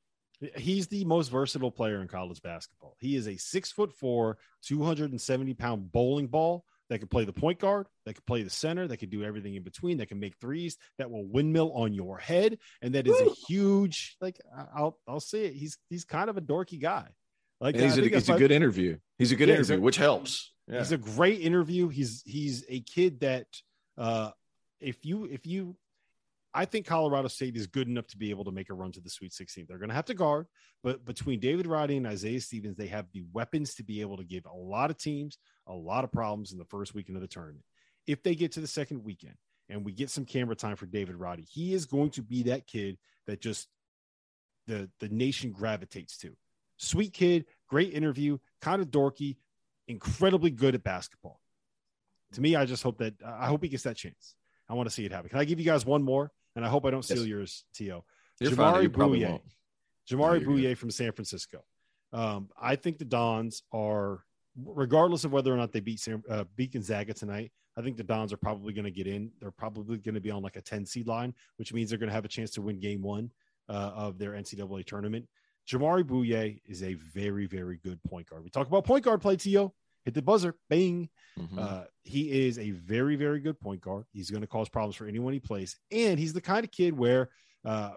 He's the most versatile player in college basketball. He is a six foot four, 270 pound bowling ball that can play the point guard, that can play the center, that can do everything in between, that can make threes, that will windmill on your head. And that is a huge, like I- I'll I'll say it. He's he's kind of a dorky guy. Like And he's I a, think he's that's a good interview. He's a good Yeah, interview, a- which helps. Yeah. He's a great interview. He's he's a kid that uh if you if you I think Colorado State is good enough to be able to make a run to the Sweet 16. They're going to have to guard, but between David Roddy and Isaiah Stevens, they have the weapons to be able to give a lot of teams a lot of problems in the first weekend of the tournament. If they get to the second weekend and we get some camera time for David Roddy, he is going to be that kid that just the the nation gravitates to. Sweet kid, great interview, kind of dorky, incredibly good at basketball. To me, I just hope that I hope he gets that chance. I want to see it happen. Can I give you guys one more? And I hope I don't steal Yes. yours, Tio. You're. Jamaree You Bouyea. Jamaree. Bouyea from San Francisco. Um, I think the Dons are, regardless of whether or not they beat San, uh, beat Gonzaga tonight. I think the Dons are probably going to get in. They're probably going to be on like a 10 seed line, which means they're going to have a chance to win game one uh, of their NCAA tournament. Jamaree Bouyea is a very, very good point guard. We talk about point guard play, Tio. Hit the buzzer, bang. Mhm. Uh, he is a very, very good point guard. He's going to cause problems for anyone he plays. And he's the kind of kid where uh,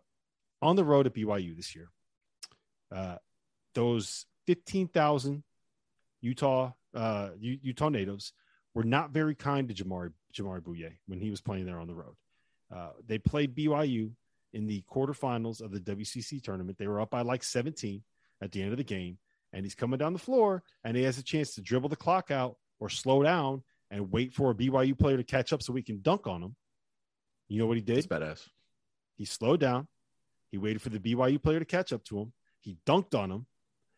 on the road at BYU this year, uh, those 15,000 Utah uh, U- Utah natives were not very kind to Jamaree, Jamaree Bouyea when he was playing there on the road. Uh, they played BYU in the quarterfinals of the WCC tournament. They were up by like 17 at the end of the game. And he's coming down the floor and he has a chance to dribble the clock out or slow down and wait for a BYU player to catch up so we can dunk on him. You know what he did? badass. He slowed down. He waited for the BYU player to catch up to him. He dunked on him.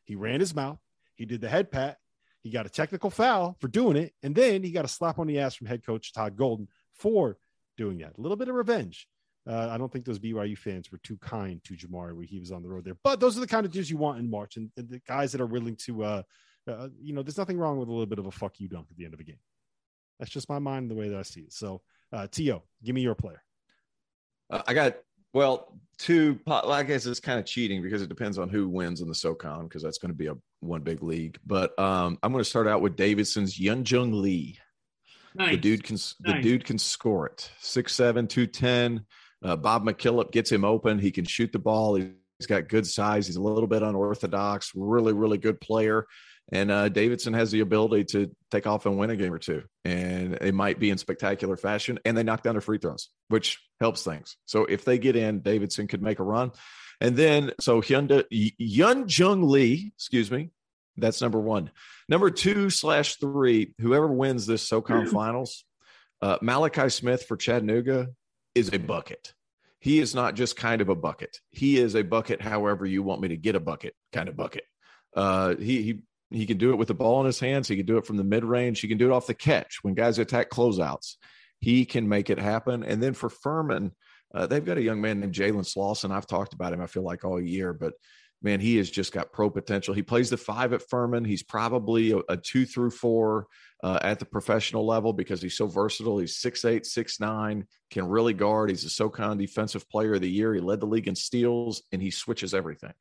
He ran his mouth. He did the head pat. he got a technical foul for doing it, and then he got a slap on the ass from head coach Todd Golden for doing that. A little bit of revenge. Uh, I don't think those BYU fans were too kind to Jamaree when he was on the road there. But those are the kind of dudes you want in March, and, and the guys that are willing to, uh, uh, you know, there's nothing wrong with a little bit of a fuck you dunk at the end of a game. That's just my mind, the way that I see it. So, uh, T.O., give me your player. Uh, I got well two. I guess it's kind of cheating because it depends on who wins in the SoCon because that's going to be a one big league. But um, I'm going to start out with Davidson's Hyunjung Lee. Nice. The dude can nice. the dude can score it. Six seven, two ten. Uh, Bob McKillop gets him open. He can shoot the ball. He's got good size. He's a little bit unorthodox. Really, really good player. And uh, Davidson has the ability to take off and win a game or two. And it might be in spectacular fashion. And they knock down their free throws, which helps things. So if they get in, Davidson could make a run. And then, so Hyunda, Yun Jung Lee, excuse me, that's number one. Number two slash three, whoever wins this SoCon (clears throat) finals, uh, Malachi Smith for Chattanooga is a bucket. He is not just kind of a bucket. He is a bucket, however you want me to get a bucket kind of bucket. Uh, he he he can do it with the ball in his hands. He can do it from the mid range. He can do it off the catch when guys attack closeouts. He can make it happen. And then for Furman, uh, they've got a young man named Jalen Slawson. I've talked about him. I feel like all year, but man, he has just got pro potential. He plays the five at Furman. He's probably a, a two through four uh, at the professional level because he's so versatile. He's six eight, six nine, can really guard. He's a SoCon Defensive Player of the Year. He led the league in steals, and he switches everything.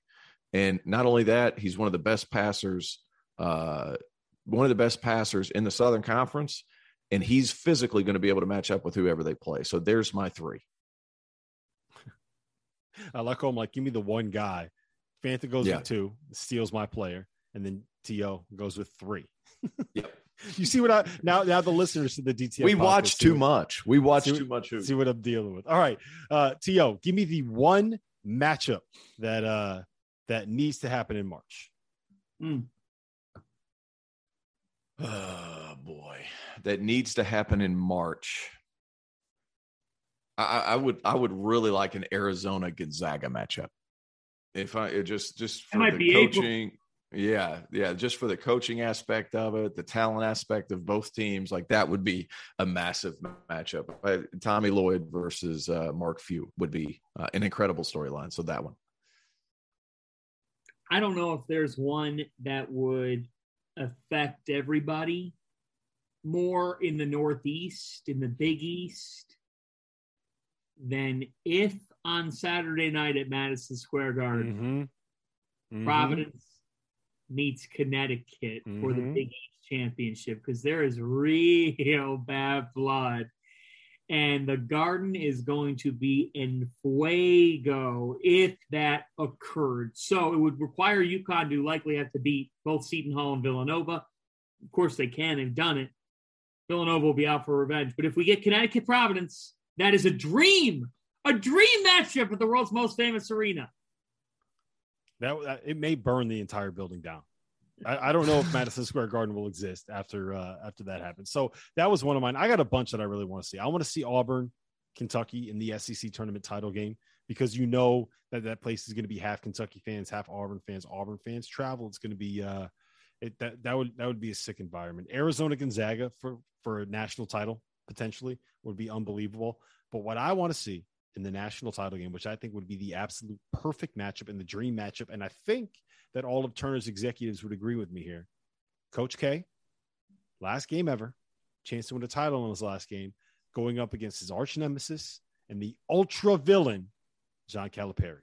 And not only that, he's one of the best passers, uh, one of the best passers in the Southern Conference, and he's physically going to be able to match up with whoever they play. So there's my three. I like him. Like, give me the one guy. Fanta goes yeah. with two, steals my player, and then To goes with three. yep. (laughs) You see what I now? Now the listeners to the DTF. We watch too what, much. We watch too much. See what I'm dealing with. All right, uh, To, give me the one matchup that uh that needs to happen in March. Mm. Oh boy, that needs to happen in March. I, I would I would really like an Arizona Gonzaga matchup. If I just just for the coaching, yeah, yeah, just for the coaching aspect of it, the talent aspect of both teams, like that would be a massive matchup. Tommy Lloyd versus uh, Mark Few would be uh, an incredible storyline. So that one. I don't know if there's one that would affect everybody more in the Northeast, in the Big East, than if on Saturday night at Madison Square Garden, mm-hmm. Mm-hmm. Providence meets Connecticut mm-hmm. for the mm-hmm. Big East Championship because there is real (laughs) bad blood. And the garden is going to be in fuego if that occurred. So it would require UConn to likely have to beat both Seton Hall and Villanova. Of course, they can and done it. Villanova will be out for revenge. But if we get Connecticut Providence, that is a dream, a dream matchup at the world's most famous arena. That it may burn the entire building down. I, I, don't know if (sighs) Madison Square Garden will exist after uh, after that happens. So that was one of mine. I got a bunch that I really want to see. I want to see Auburn, Kentucky in the SEC tournament title game because you know that that place is going to be half Kentucky fans, half Auburn fans. Auburn fans travel. It's going to be uh, it, that that would that would be a sick environment. Arizona Gonzaga for for a national title potentially would be unbelievable. But what I want to see in the national title game, which I think would be the absolute perfect matchup and the dream matchup. And I think that all of Turner's executives would agree with me here. Coach K, last game ever, chance to win a title in his last game, going up against his arch nemesis and the ultra villain, John Calipari.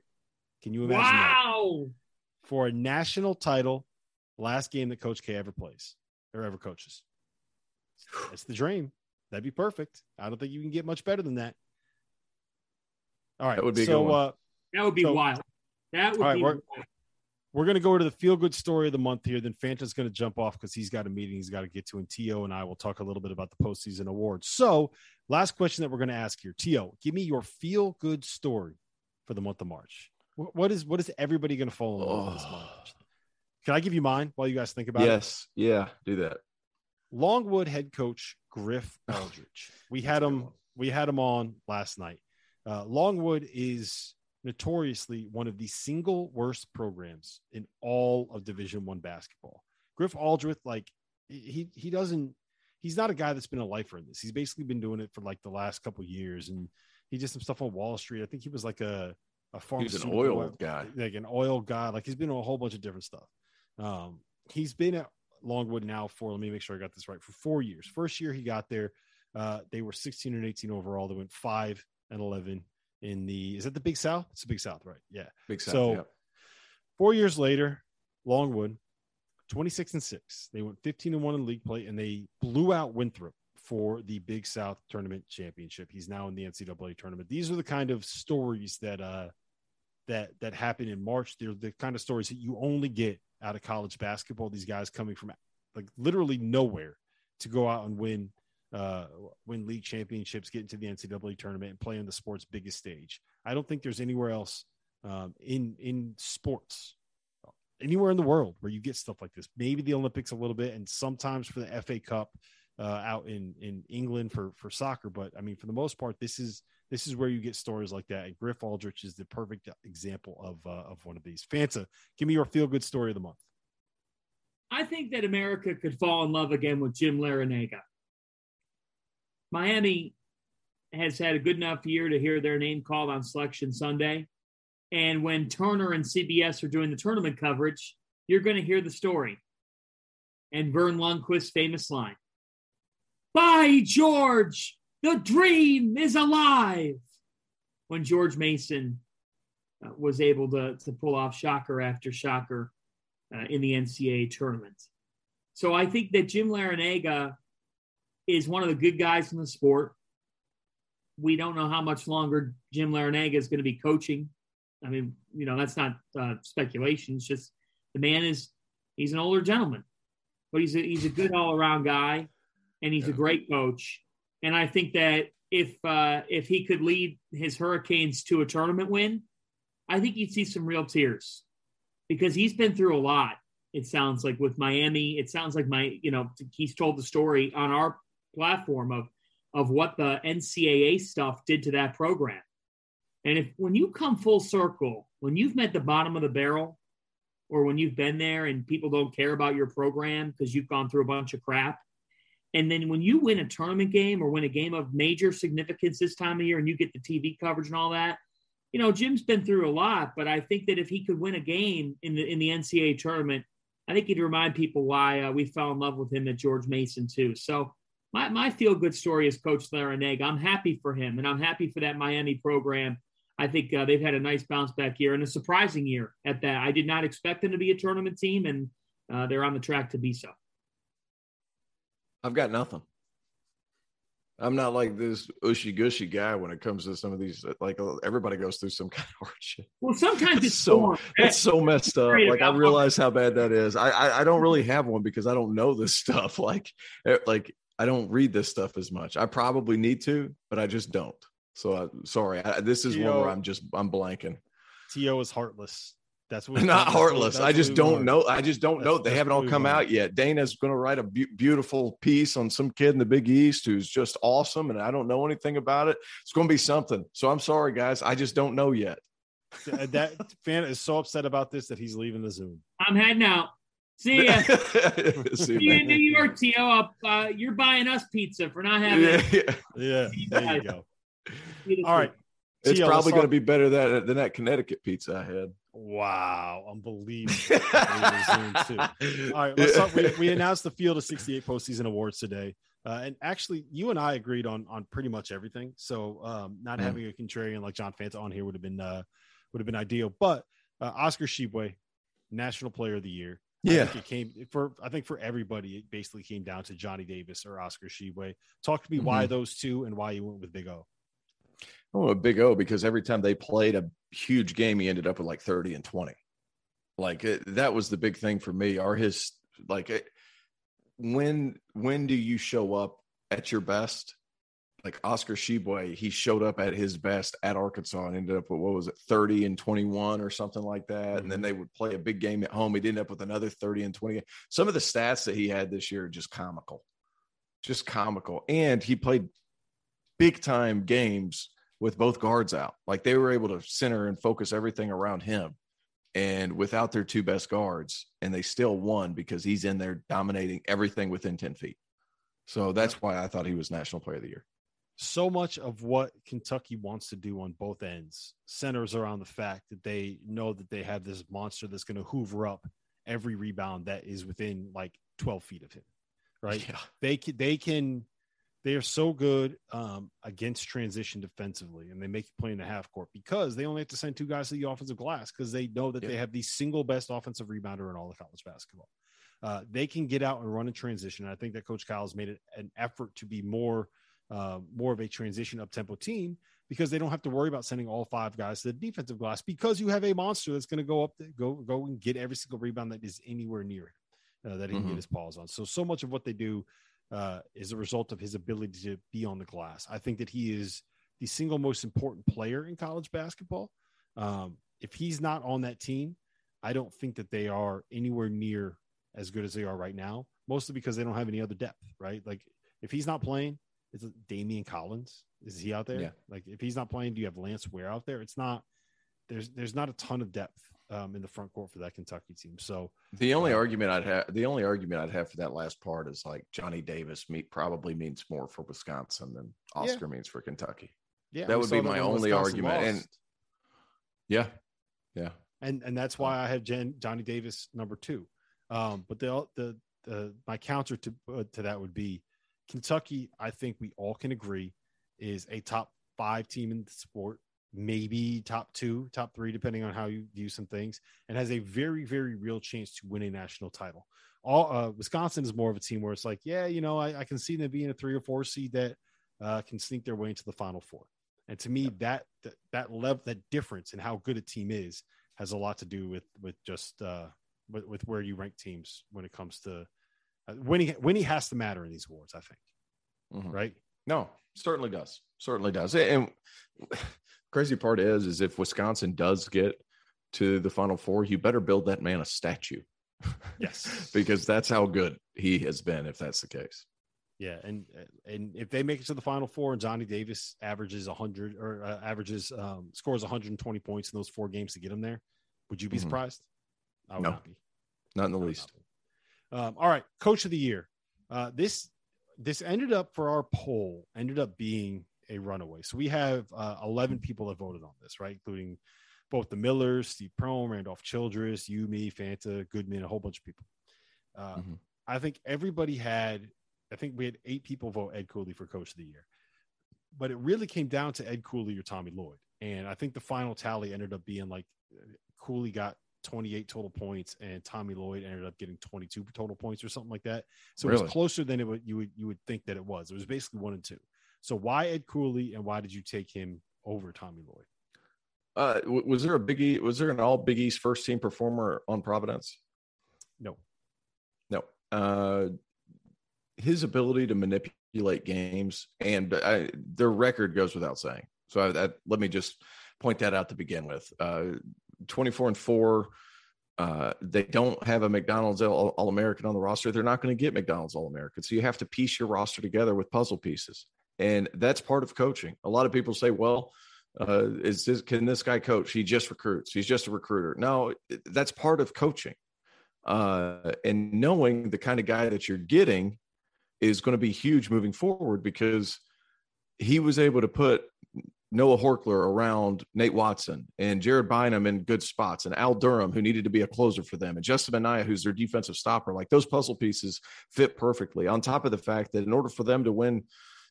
Can you imagine wow. that? For a national title, last game that Coach K ever plays or ever coaches. It's the dream. That'd be perfect. I don't think you can get much better than that. All right. That would be so, uh, that would be so, wild. That would be we're, we're going to go to the feel good story of the month here. Then Fanta's going to jump off because he's got a meeting he's got to get to. And T.O. and I will talk a little bit about the postseason awards. So, last question that we're going to ask here T.O., give me your feel good story for the month of March. What is what is everybody going to fall in love oh. this month? Can I give you mine while you guys think about yes. it? Yes. Yeah. Do that. Longwood head coach Griff Aldrich. We had him. We had him on last night. Uh, Longwood is notoriously one of the single worst programs in all of Division One basketball. Griff Aldrich, like he he doesn't he's not a guy that's been a lifer in this. He's basically been doing it for like the last couple years, and he did some stuff on Wall Street. I think he was like a a farm. He's an oil guy, like an oil guy. Like he's been a whole bunch of different stuff. Um, he's been at Longwood now for let me make sure I got this right for four years. First year he got there, uh, they were 16 and 18 overall. They went five and 11 in the is that the Big South? It's the Big South, right? Yeah, Big South. So yeah. four years later, Longwood, 26 and six. They went 15 and one in league play, and they blew out Winthrop for the Big South Tournament Championship. He's now in the NCAA tournament. These are the kind of stories that uh that that happen in March. They're the kind of stories that you only get out of college basketball. These guys coming from like literally nowhere to go out and win uh, win league championships, get into the NCAA tournament, and play on the sport's biggest stage. I don't think there's anywhere else um, in in sports, anywhere in the world where you get stuff like this. Maybe the Olympics a little bit, and sometimes for the FA Cup uh, out in in England for for soccer. But I mean, for the most part, this is this is where you get stories like that. And Griff Aldrich is the perfect example of uh, of one of these. Fanta, give me your feel good story of the month. I think that America could fall in love again with Jim Larrañaga. Miami has had a good enough year to hear their name called on Selection Sunday. And when Turner and CBS are doing the tournament coverage, you're going to hear the story. And Vern Lundquist's famous line By George, the dream is alive. When George Mason uh, was able to, to pull off shocker after shocker uh, in the NCAA tournament. So I think that Jim Larrañaga is one of the good guys in the sport. We don't know how much longer Jim Larrañaga is going to be coaching. I mean, you know, that's not uh, speculation. It's just the man is he's an older gentleman, but he's a, he's a good all around guy, and he's yeah. a great coach. And I think that if uh, if he could lead his Hurricanes to a tournament win, I think you'd see some real tears because he's been through a lot. It sounds like with Miami, it sounds like my you know he's told the story on our platform of of what the NCAA stuff did to that program. And if when you come full circle, when you've met the bottom of the barrel, or when you've been there and people don't care about your program because you've gone through a bunch of crap, and then when you win a tournament game or win a game of major significance this time of year and you get the TV coverage and all that, you know, Jim's been through a lot, but I think that if he could win a game in the in the NCAA tournament, I think he'd remind people why uh, we fell in love with him at George Mason too. So my, my feel good story is Coach Larrañaga. I'm happy for him, and I'm happy for that Miami program. I think uh, they've had a nice bounce back year and a surprising year at that. I did not expect them to be a tournament team, and uh, they're on the track to be so. I've got nothing. I'm not like this ushy gushy guy when it comes to some of these. Like everybody goes through some (laughs) kind of hardship. Well, sometimes it's so it's so messed up. Like I realize how bad that is. I, I I don't really have one because I don't know this (laughs) stuff. Like eh, like I don't read this stuff as much. I probably need to, but I just don't. So I, sorry, I, this is one where I'm just I'm blanking. To is heartless. That's what (laughs) not heartless. I just don't know. I just don't that's, know. They haven't all come out yet. Dana's going to write a be- beautiful piece on some kid in the Big East who's just awesome, and I don't know anything about it. It's going to be something. So I'm sorry, guys. I just don't know yet. that fan is so upset about this that he's leaving the Zoom. I'm heading out. See (laughs) ya. See you in New York, T.O. Uh, you're buying us pizza for not having yeah, it. Yeah, (laughs) there you go. All right. It's T.O., probably going to be better than, than that Connecticut pizza I had. Wow, unbelievable. (laughs) All right, let's talk. We, we, announced the Field of 68 postseason awards today. Uh, and actually, you and I agreed on on pretty much everything. So um, not mm. having a contrarian like John Fanta on here would have been uh, would have been ideal. But uh, Oscar Tshiebwe, National Player of the Year. Yeah, it came for. I think for everybody, it basically came down to Johnny Davis or Oscar Tshiebwe. Talk to me mm-hmm. why those two and why you went with Big O. Oh, a Big O because every time they played a huge game, he ended up with like thirty and twenty. Like it, that was the big thing for me. Are his like it, when when do you show up at your best? Like Oscar Tshiebwe, he showed up at his best at Arkansas and ended up with what was it, 30 and 21 or something like that. Mm-hmm. And then mm-hmm. they would play a big game at home. He'd end up with another 30 and 20. Some of the stats that he had this year are just comical. Just comical. And he played big time games with both guards out. Like they were able to center and focus everything around him. and without their two best guards, and they still won because he's in there dominating everything within 10 feet. So that's why I thought he was National Player of the Year. So much of what Kentucky wants to do on both ends centers around the fact that they know that they have this monster that's going to hoover up every rebound that is within like 12 feet of him. Right. Yeah. They can, they can, they are so good um, against transition defensively, and they make you play in the half court because they only have to send two guys to the offensive glass because they know that Yeah. they have the single best offensive rebounder in all of college basketball. Uh, they can get out and run in transition. And I think that Coach Cal has made it an effort to be more, uh, more of a transition up tempo team because they don't have to worry about sending all five guys to the defensive glass because you have a monster that's going to go up, go go and get every single rebound that is anywhere near him, uh, that he can Mhm. get his paws on. So so much of what they do uh, is a result of his ability to be on the glass. I think that he is the single most important player in college basketball. Um, if he's not on that team, I don't think that they are anywhere near as good as they are right now. Mostly because they don't have any other depth, right? Like if he's not playing, is it Daimion Collins? Is he out there? Yeah. Like if he's not playing, do you have Lance Ware out there? It's not. There's there's not a ton of depth um, in the front court for that Kentucky team. So The only Uh, argument I'd have, the only argument I'd have for that last part is like Johnny Davis meet probably means more for Wisconsin than Oscar means for Kentucky. yeah, That would be my only Wisconsin argument. And- Yeah, yeah, and and that's why I have Jen, Johnny Davis number two. Um, but the the the my counter to uh, to that would be Kentucky. I think we all can agree is a top five team in the sport, maybe top two, top three, depending on how you view some things, and has a very very real chance to win a national title. All uh, Wisconsin is more of a team where it's like, yeah, you know, I, I can see them being a three or four seed that uh, can sneak their way into the final four. And to me, that that that level, that difference in how good a team is, has a lot to do with with just uh, with, with where you rank teams when it comes to uh, winning. Winning has to matter in these awards, I think. Mhm. Right? no, certainly does, certainly does. And (sighs) crazy part is, is if Wisconsin does get to the Final Four, you better build that man a statue. (laughs) Yes. because that's how good he has been. If that's the case, Yeah, and and if they make it to the Final Four and Johnny Davis averages 100 or uh, averages um, scores 120 points in those four games to get him there, would you be Mhm. surprised? I would No. not be. not in the I least. Um, all right, Coach of the Year. Uh, this this ended up for our poll ended up being a runaway. So we have uh, 11 people that voted on this, right, including both the Millers, Steve Prohm, Randolph Childress, you, me, Fanta, Goodman, a whole bunch of people. Uh, Mhm. I think everybody had. I think we had eight people vote Ed Cooley for Coach of the Year, but it really came down to Ed Cooley or Tommy Lloyd, and I think the final tally ended up being like Cooley got 28 total points and Tommy Lloyd ended up getting 22 total points or something like that. So it was closer than it would you would you would think that it was. It was basically one and two. So why Ed Cooley and why did you take him over Tommy Lloyd? Uh, was there a Big E? Was there an All Big East first team performer on Providence? No. No. Uh, his ability to manipulate games and I, their record goes without saying. So I, that, let me just point that out to begin with. Uh, 24 and four. Uh, they don't have a McDonald's All American on the roster. They're not going to get McDonald's All American. So you have to piece your roster together with puzzle pieces. And that's part of coaching. A lot of people say, well, uh, is this, can this guy coach? He just recruits. He's just a recruiter. No, that's part of coaching. Uh, and knowing the kind of guy that you're getting is going to be huge moving forward because he was able to put Noah Horchler around Nate Watson and Jared Bynum in good spots and Al Durham, who needed to be a closer for them, and Justin Minaya, who's their defensive stopper. Like those puzzle pieces fit perfectly. On top of the fact that in order for them to win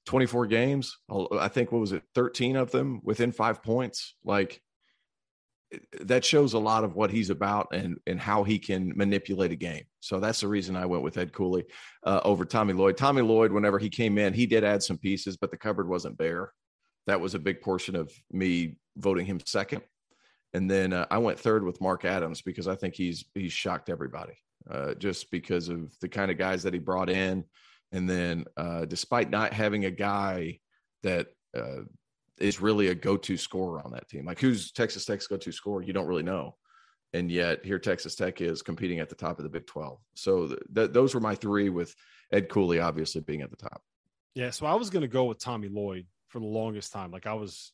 24 games, I think what was it, 13 of them within five points, like that shows a lot of what he's about and and how he can manipulate a game. So that's the reason I went with Ed Cooley uh, over Tommy Lloyd. Tommy Lloyd, whenever he came in, he did add some pieces, but the cupboard wasn't bare. That was a big portion of me voting him second. And then uh, I went third with Mark Adams because I think he's he's shocked everybody uh, just because of the kind of guys that he brought in. And then, uh, despite not having a guy that uh, is really a go-to scorer on that team. Like who's Texas Tech's go-to scorer? You don't really know. And yet here Texas Tech is competing at the top of the Big 12. So th- th- those were my three with Ed Cooley obviously being at the top. Yeah, so I was going to go with Tommy Lloyd for the longest time. Like I was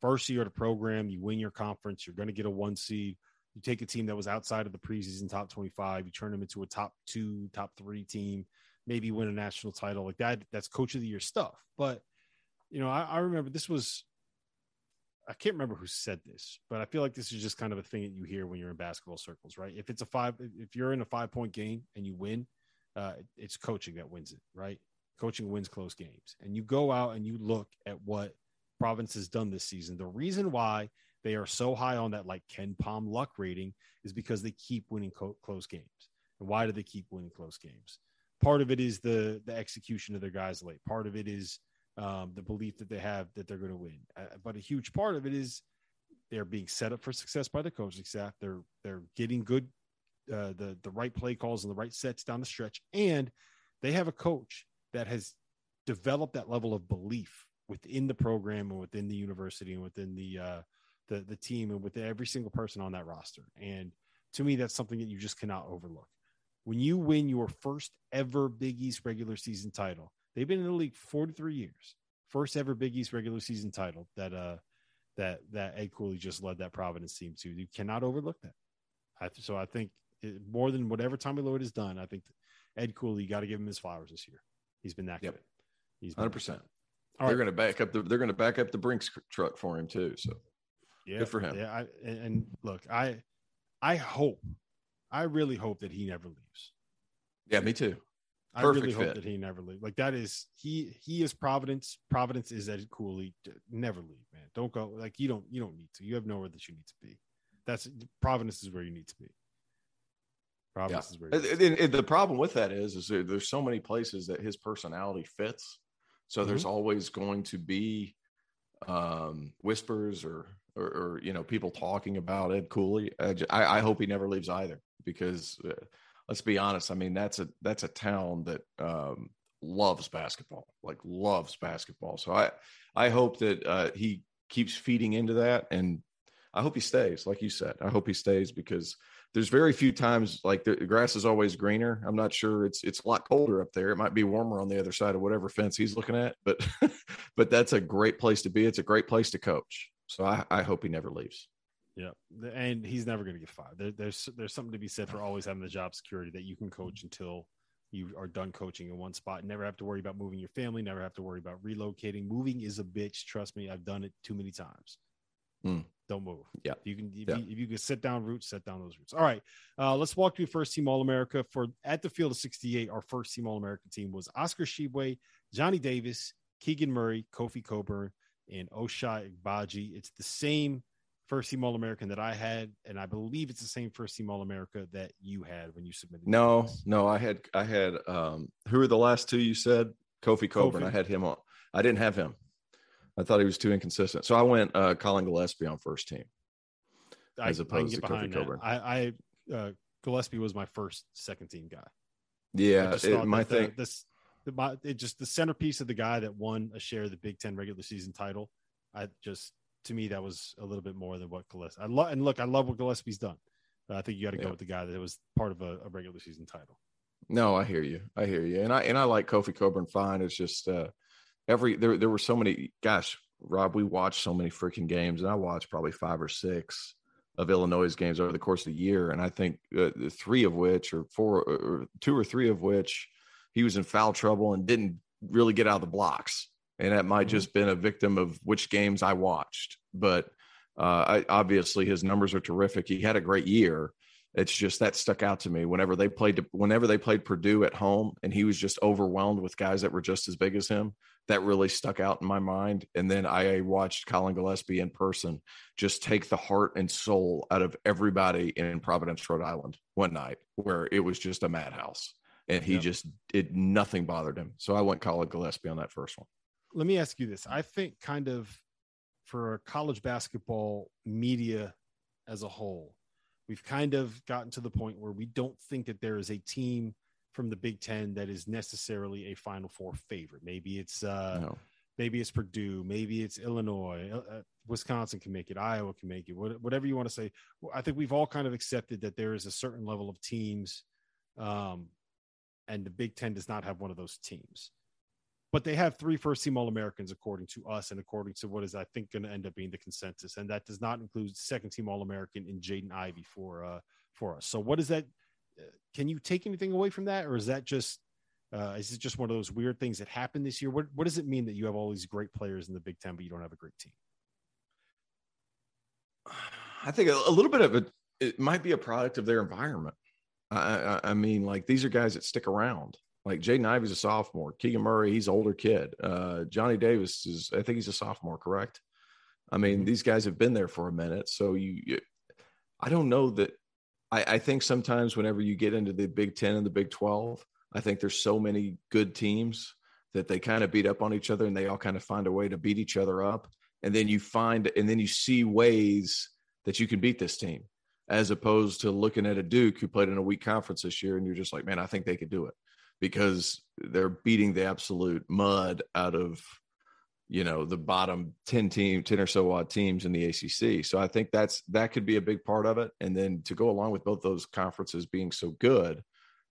first year of the program, you win your conference, you're going to get a one seed. You take a team that was outside of the preseason top 25, you turn them into a top two, top three team, maybe win a national title like that. That's coach of the year stuff. But, you know, I, I remember this was, I can't remember who said this, but I feel like this is just kind of a thing that you hear when you're in basketball circles, right? If it's a five, if you're in a five point game and you win, uh, it's coaching that wins it, right? Coaching wins close games. And you go out and you look at what Providence has done this season. The reason why they are so high on that like KenPom luck rating is because they keep winning co- close games. And why do they keep winning close games? Part of it is the the execution of their guys late. Part of it is um, the belief that they have that they're going to win. Uh, but a huge part of it is they're being set up for success by the coaching staff. They're they're getting good uh, the the right play calls and the right sets down the stretch, and they have a coach that has developed that level of belief within the program and within the university and within the uh, the the team and with every single person on that roster. And to me, that's something that you just cannot overlook. When you win your first ever Big East regular season title, they've been in the league 43 years. First ever Big East regular season title that uh that that Ed Cooley just led that Providence team to. You cannot overlook that. I, so I think it, more than whatever Tommy Lloyd has done, I think Ed Cooley, got to give him his flowers this year. He's been that yep. good. He's hundred percent. They're right. going to back up the. They're going to back up the Brinks truck for him too. So yeah, good for him. Yeah, I, and, and look, I, I hope, I really hope that he never leaves. Yeah, me too. I really hope that he never leaves. Like that is he he is Providence. Providence is Ed Cooley. Never leave, man. Don't go. Like you don't you don't need to. You have nowhere that you need to be. That's Providence is where you need to be. Providence yeah. is where. And, and the problem with that is, is there, there's so many places that his personality fits so mm-hmm. there's always going to be um, whispers or, or, or, you know, people talking about Ed Cooley. I, I, hope he never leaves either because uh, let's be honest. I mean, that's a, that's a town that um, loves basketball, like loves basketball. So I, I hope that uh, he keeps feeding into that and I hope he stays, like you said. I hope he stays because there's very few times like the grass is always greener. I'm not sure it's it's a lot colder up there. It might be warmer on the other side of whatever fence he's looking at, but (laughs) but that's a great place to be. It's a great place to coach. So I, I hope he never leaves. Yeah, and he's never going to get fired. There, there's there's something to be said for always having the job security that you can coach until you are done coaching in one spot. Never have to worry about moving your family. Never have to worry about relocating. Moving is a bitch. Trust me, I've done it too many times. Mm. Don't move. Yeah. You can if, yeah. you, if you can sit down roots, set down those roots. All right. Uh, let's walk through first team All America for at the field of 68. Our first team All American team was Oscar Tshiebwe, Johnny Davis, Keegan Murray, Kofi Cockburn, and Ochai Agbaji. It's the same first team All American that I had, and I believe it's the same first team All America that you had when you submitted. No, no, I had I had um who were the last two you said? Kofi Cockburn. Kofi. I had him on. I didn't have him. I thought he was too inconsistent. So I went uh, Collin Gillespie on first team as opposed to Kofi Cockburn. I, I uh, Gillespie was my first second team guy. Yeah, it, my the, thing. this the, my, it just the centerpiece of the guy that won a share of the Big Ten regular season title. I just to me that was a little bit more than what Gillespie. I love and look, I love what Gillespie's done. But I think you got to yeah. go with the guy that was part of a, a, regular season title. No, I hear you. I hear you, and I and I like Kofi Cockburn fine. It's just uh, every there there were so many gosh rob we watched so many freaking games and i watched probably five or six of illinois games over the course of the year and i think uh, three of which or four or two or three of which he was in foul trouble and didn't really get out of the blocks. And that might mm-hmm. just been a victim of which games i watched. But uh, I, obviously his numbers are terrific. He had a great year it's just that stuck out to me. Whenever they played whenever they played Purdue at home and he was just overwhelmed with guys that were just as big as him that really stuck out in my mind. And then I watched Collin Gillespie in person just take the heart and soul out of everybody in Providence Rhode Island one night where it was just a madhouse and he yep. just did nothing bothered him. So I went Collin Gillespie on that first one. Let me ask you this. I think kind of for college basketball media as a whole we've kind of gotten to the point where we don't think that there is a team from the Big Ten that is necessarily a Final Four favorite. Maybe it's uh, no. maybe it's Purdue, maybe it's Illinois, uh, uh Wisconsin can make it, Iowa can make it, whatever you want to say. I think we've all kind of accepted that there is a certain level of teams, um, and the Big Ten does not have one of those teams. But they have three first team All Americans according to us and according to what is I think going to end up being the consensus, and that does not include second team All American in Jaden Ivey for uh, for us. So what is that? Uh, can you take anything away from that, or is that just uh, is it just one of those weird things that happened this year? What what does it mean that you have all these great players in the Big Ten, but you don't have a great team? I think a, little bit of it it might be a product of their environment. I, I, I mean, like these are guys that stick around. Like Jaden Ivey's a sophomore. Keegan Murray, he's an older kid. Uh, Johnny Davis is, I think he's a sophomore, correct? I mean, mm-hmm. these guys have been there for a minute. So you, you I don't know that. I, I think sometimes whenever you get into the Big Ten and the Big 12, I think there's so many good teams that they kind of beat up on each other and they all kind of find a way to beat each other up. And then you find, and then you see ways that you can beat this team as opposed to looking at a Duke who played in a weak conference this year and you're just like, man, I think they could do it because they're beating the absolute mud out of you know the bottom 10 team 10 or so odd teams in the ACC. So I think that's that could be a big part of it. And then to go along with both those conferences being so good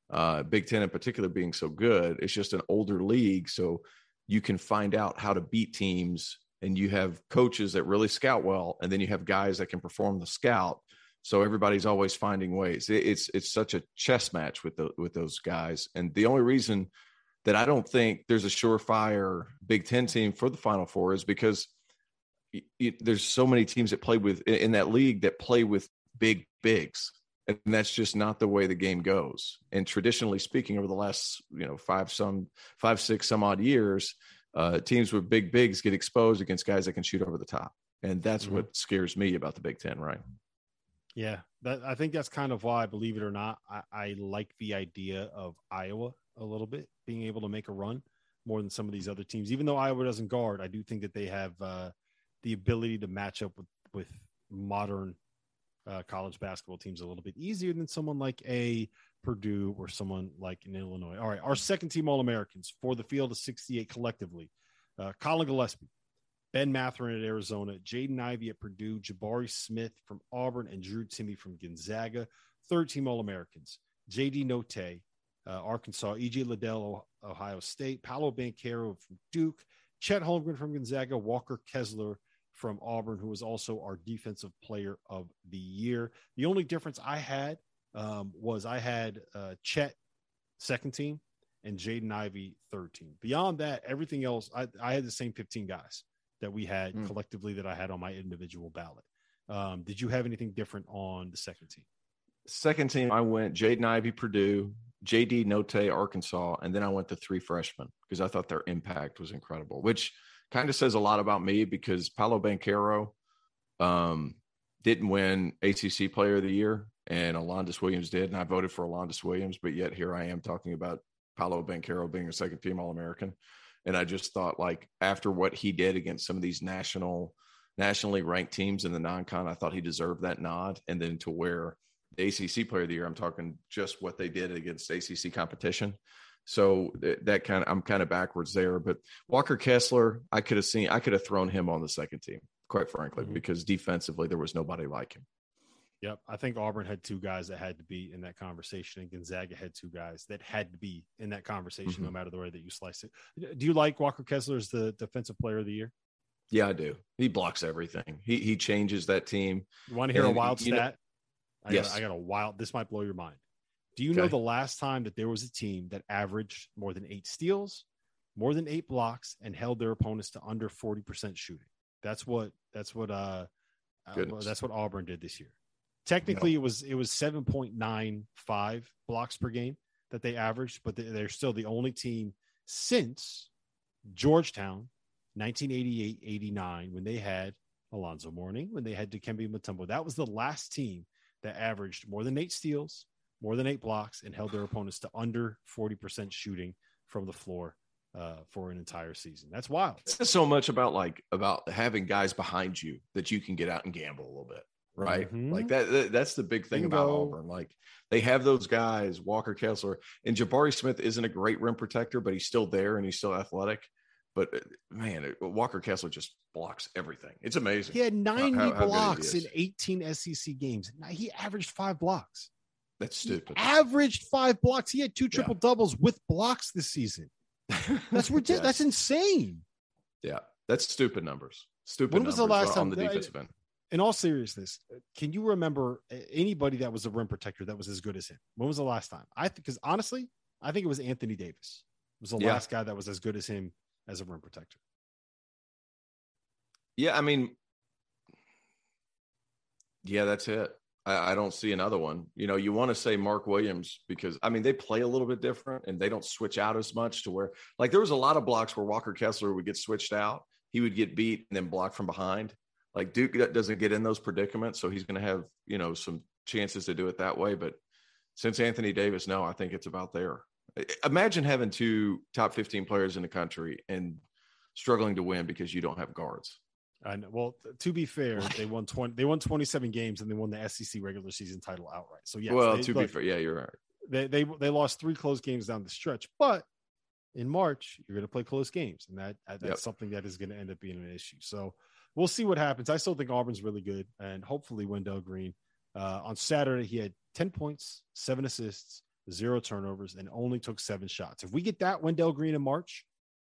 uh Big 10 in particular being so good, it's just an older league. So you can find out how to beat teams and you have coaches that really scout well. And then you have guys that can perform the scout so everybody's always finding ways. It's it's such a chess match with the with those guys, and the only reason that I don't think there's a surefire Big Ten team for the Final Four is because it, there's so many teams that play with in that league that play with big bigs, and that's just not the way the game goes. And traditionally speaking, over the last you know five some five six some odd years, uh, teams with big bigs get exposed against guys that can shoot over the top, and that's mm-hmm. what scares me about the Big Ten, right? Yeah, that, I think that's kind of why, believe it or not, I, I like the idea of Iowa a little bit being able to make a run more than some of these other teams. Even though Iowa doesn't guard, I do think that they have uh, the ability to match up with with modern uh, college basketball teams a little bit easier than someone like a Purdue or someone like in Illinois. All right, our second team All Americans for the field of 68 collectively: uh, Collin Gillespie, Ben Mathurin at Arizona, Jaden Ivey at Purdue, Jabari Smith from Auburn, and Drew Timme from Gonzaga. Third team All Americans, JD Notae, uh, Arkansas, EJ Liddell, Ohio State, Paolo Banchero from Duke, Chet Holmgren from Gonzaga, Walker Kessler from Auburn, who was also our defensive player of the year. The only difference I had um, was I had uh, Chet second team and Jaden Ivey third team. Beyond that, everything else, I, I had the same 15 guys that we had mm. collectively that I had on my individual ballot. Um, did you have anything different on the second team? Second team, I went Jaden Ivey, Purdue, JD Notae, Arkansas, and then I went to three freshmen because I thought their impact was incredible, which kind of says a lot about me because Paolo Banchero um, didn't win ACC Player of the Year, and Alondes Williams did, and I voted for Alondes Williams, but yet here I am talking about Paolo Banchero being a second team All American. And I just thought like after what he did against some of these national nationally ranked teams in the non-con, I thought he deserved that nod. And then to where the ACC player of the year, I'm talking just what they did against ACC competition. So that kind of I'm kind of backwards there. But Walker Kessler, I could have seen I could have thrown him on the second team, quite frankly, mm-hmm. because defensively there was nobody like him. Yep. I think Auburn had two guys that had to be in that conversation, and Gonzaga had two guys that had to be in that conversation, mm-hmm. no matter the way that you slice it. Do you like Walker Kessler as the defensive player of the year? Yeah, I do. He blocks everything. He he changes that team. You want to hear and, a wild stat? Know, I yes. Got, I got a wild. This might blow your mind. Do you okay. know the last time that there was a team that averaged more than eight steals, more than eight blocks, and held their opponents to under forty percent shooting? That's what. That's what. Uh, uh that's what Auburn did this year. Technically, no. it was it was seven point nine five blocks per game that they averaged, but they're still the only team since Georgetown, 1988-89, when they had Alonzo Mourning, when they had Dikembe Mutombo. That was the last team that averaged more than eight steals, more than eight blocks, and held their opponents to under 40% shooting from the floor uh, for an entire season. That's wild. It's so much about like about having guys behind you that you can get out and gamble a little bit right? Mm-hmm. Like that, that, That's the big thing Bingo. about Auburn. Like they have those guys, Walker Kessler, and Jabari Smith isn't a great rim protector, but he's still there and he's still athletic. But uh, man, Walker Kessler just blocks everything. It's amazing. He had 90 how, how blocks in 18 SEC games. He averaged five blocks. That's stupid. He averaged five blocks. He had two triple yeah. doubles with blocks this season. That's (laughs) ridiculous. Yeah. That's insane. Yeah, that's stupid numbers. Stupid. When was the last on time- the defensive end? In all seriousness, can you remember anybody that was a rim protector that was as good as him? When was the last time? I because honestly, I think it was Anthony Davis. Was the Yeah. last guy that was as good as him as a rim protector. Yeah, I mean, yeah, that's it. I, I don't see another one. You know, you want to say Mark Williams because I mean they play a little bit different and they don't switch out as much to where like there was a lot of blocks where Walker Kessler would get switched out, he would get beat and then blocked from behind. Like Duke doesn't get in those predicaments, so he's going to have you know some chances to do it that way. But since Anthony Davis, no, I think it's about there. Imagine having two top fifteen players in the country and struggling to win because you don't have guards. And well, to be fair, they won twenty. They won twenty-seven games, and they won the SEC regular season title outright. So yeah. well, they, to be fair, yeah, you're right. they they they lost three close games down the stretch, but in March you're going to play close games, and that that's Yep. something that is going to end up being an issue. So we'll see what happens. I still think Auburn's really good, and hopefully Wendell Green. Uh, on Saturday, he had ten points, seven assists, zero turnovers, and only took seven shots. If we get that Wendell Green in March,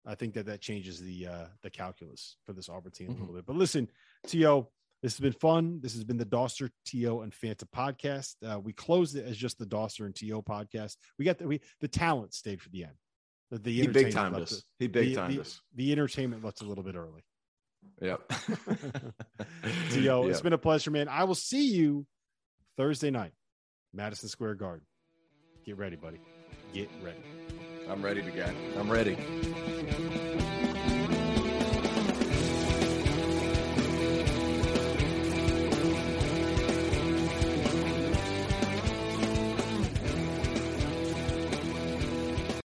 I think that that changes the uh, the calculus for this Auburn team a Mhm. little bit. But listen, To, this has been fun. This has been the Dauster, To, and Fanta podcast. Uh, we closed it as just the Dauster and To podcast. We got the we the talent stayed for the end. The, the He big timed us. it- He big timed us. the entertainment left a little bit early. Yep. (laughs) (laughs) To, Yeah. it's been a pleasure, man. I will see you Thursday night, Madison Square Garden. Get ready, buddy. Get ready. I'm ready to go. I'm ready.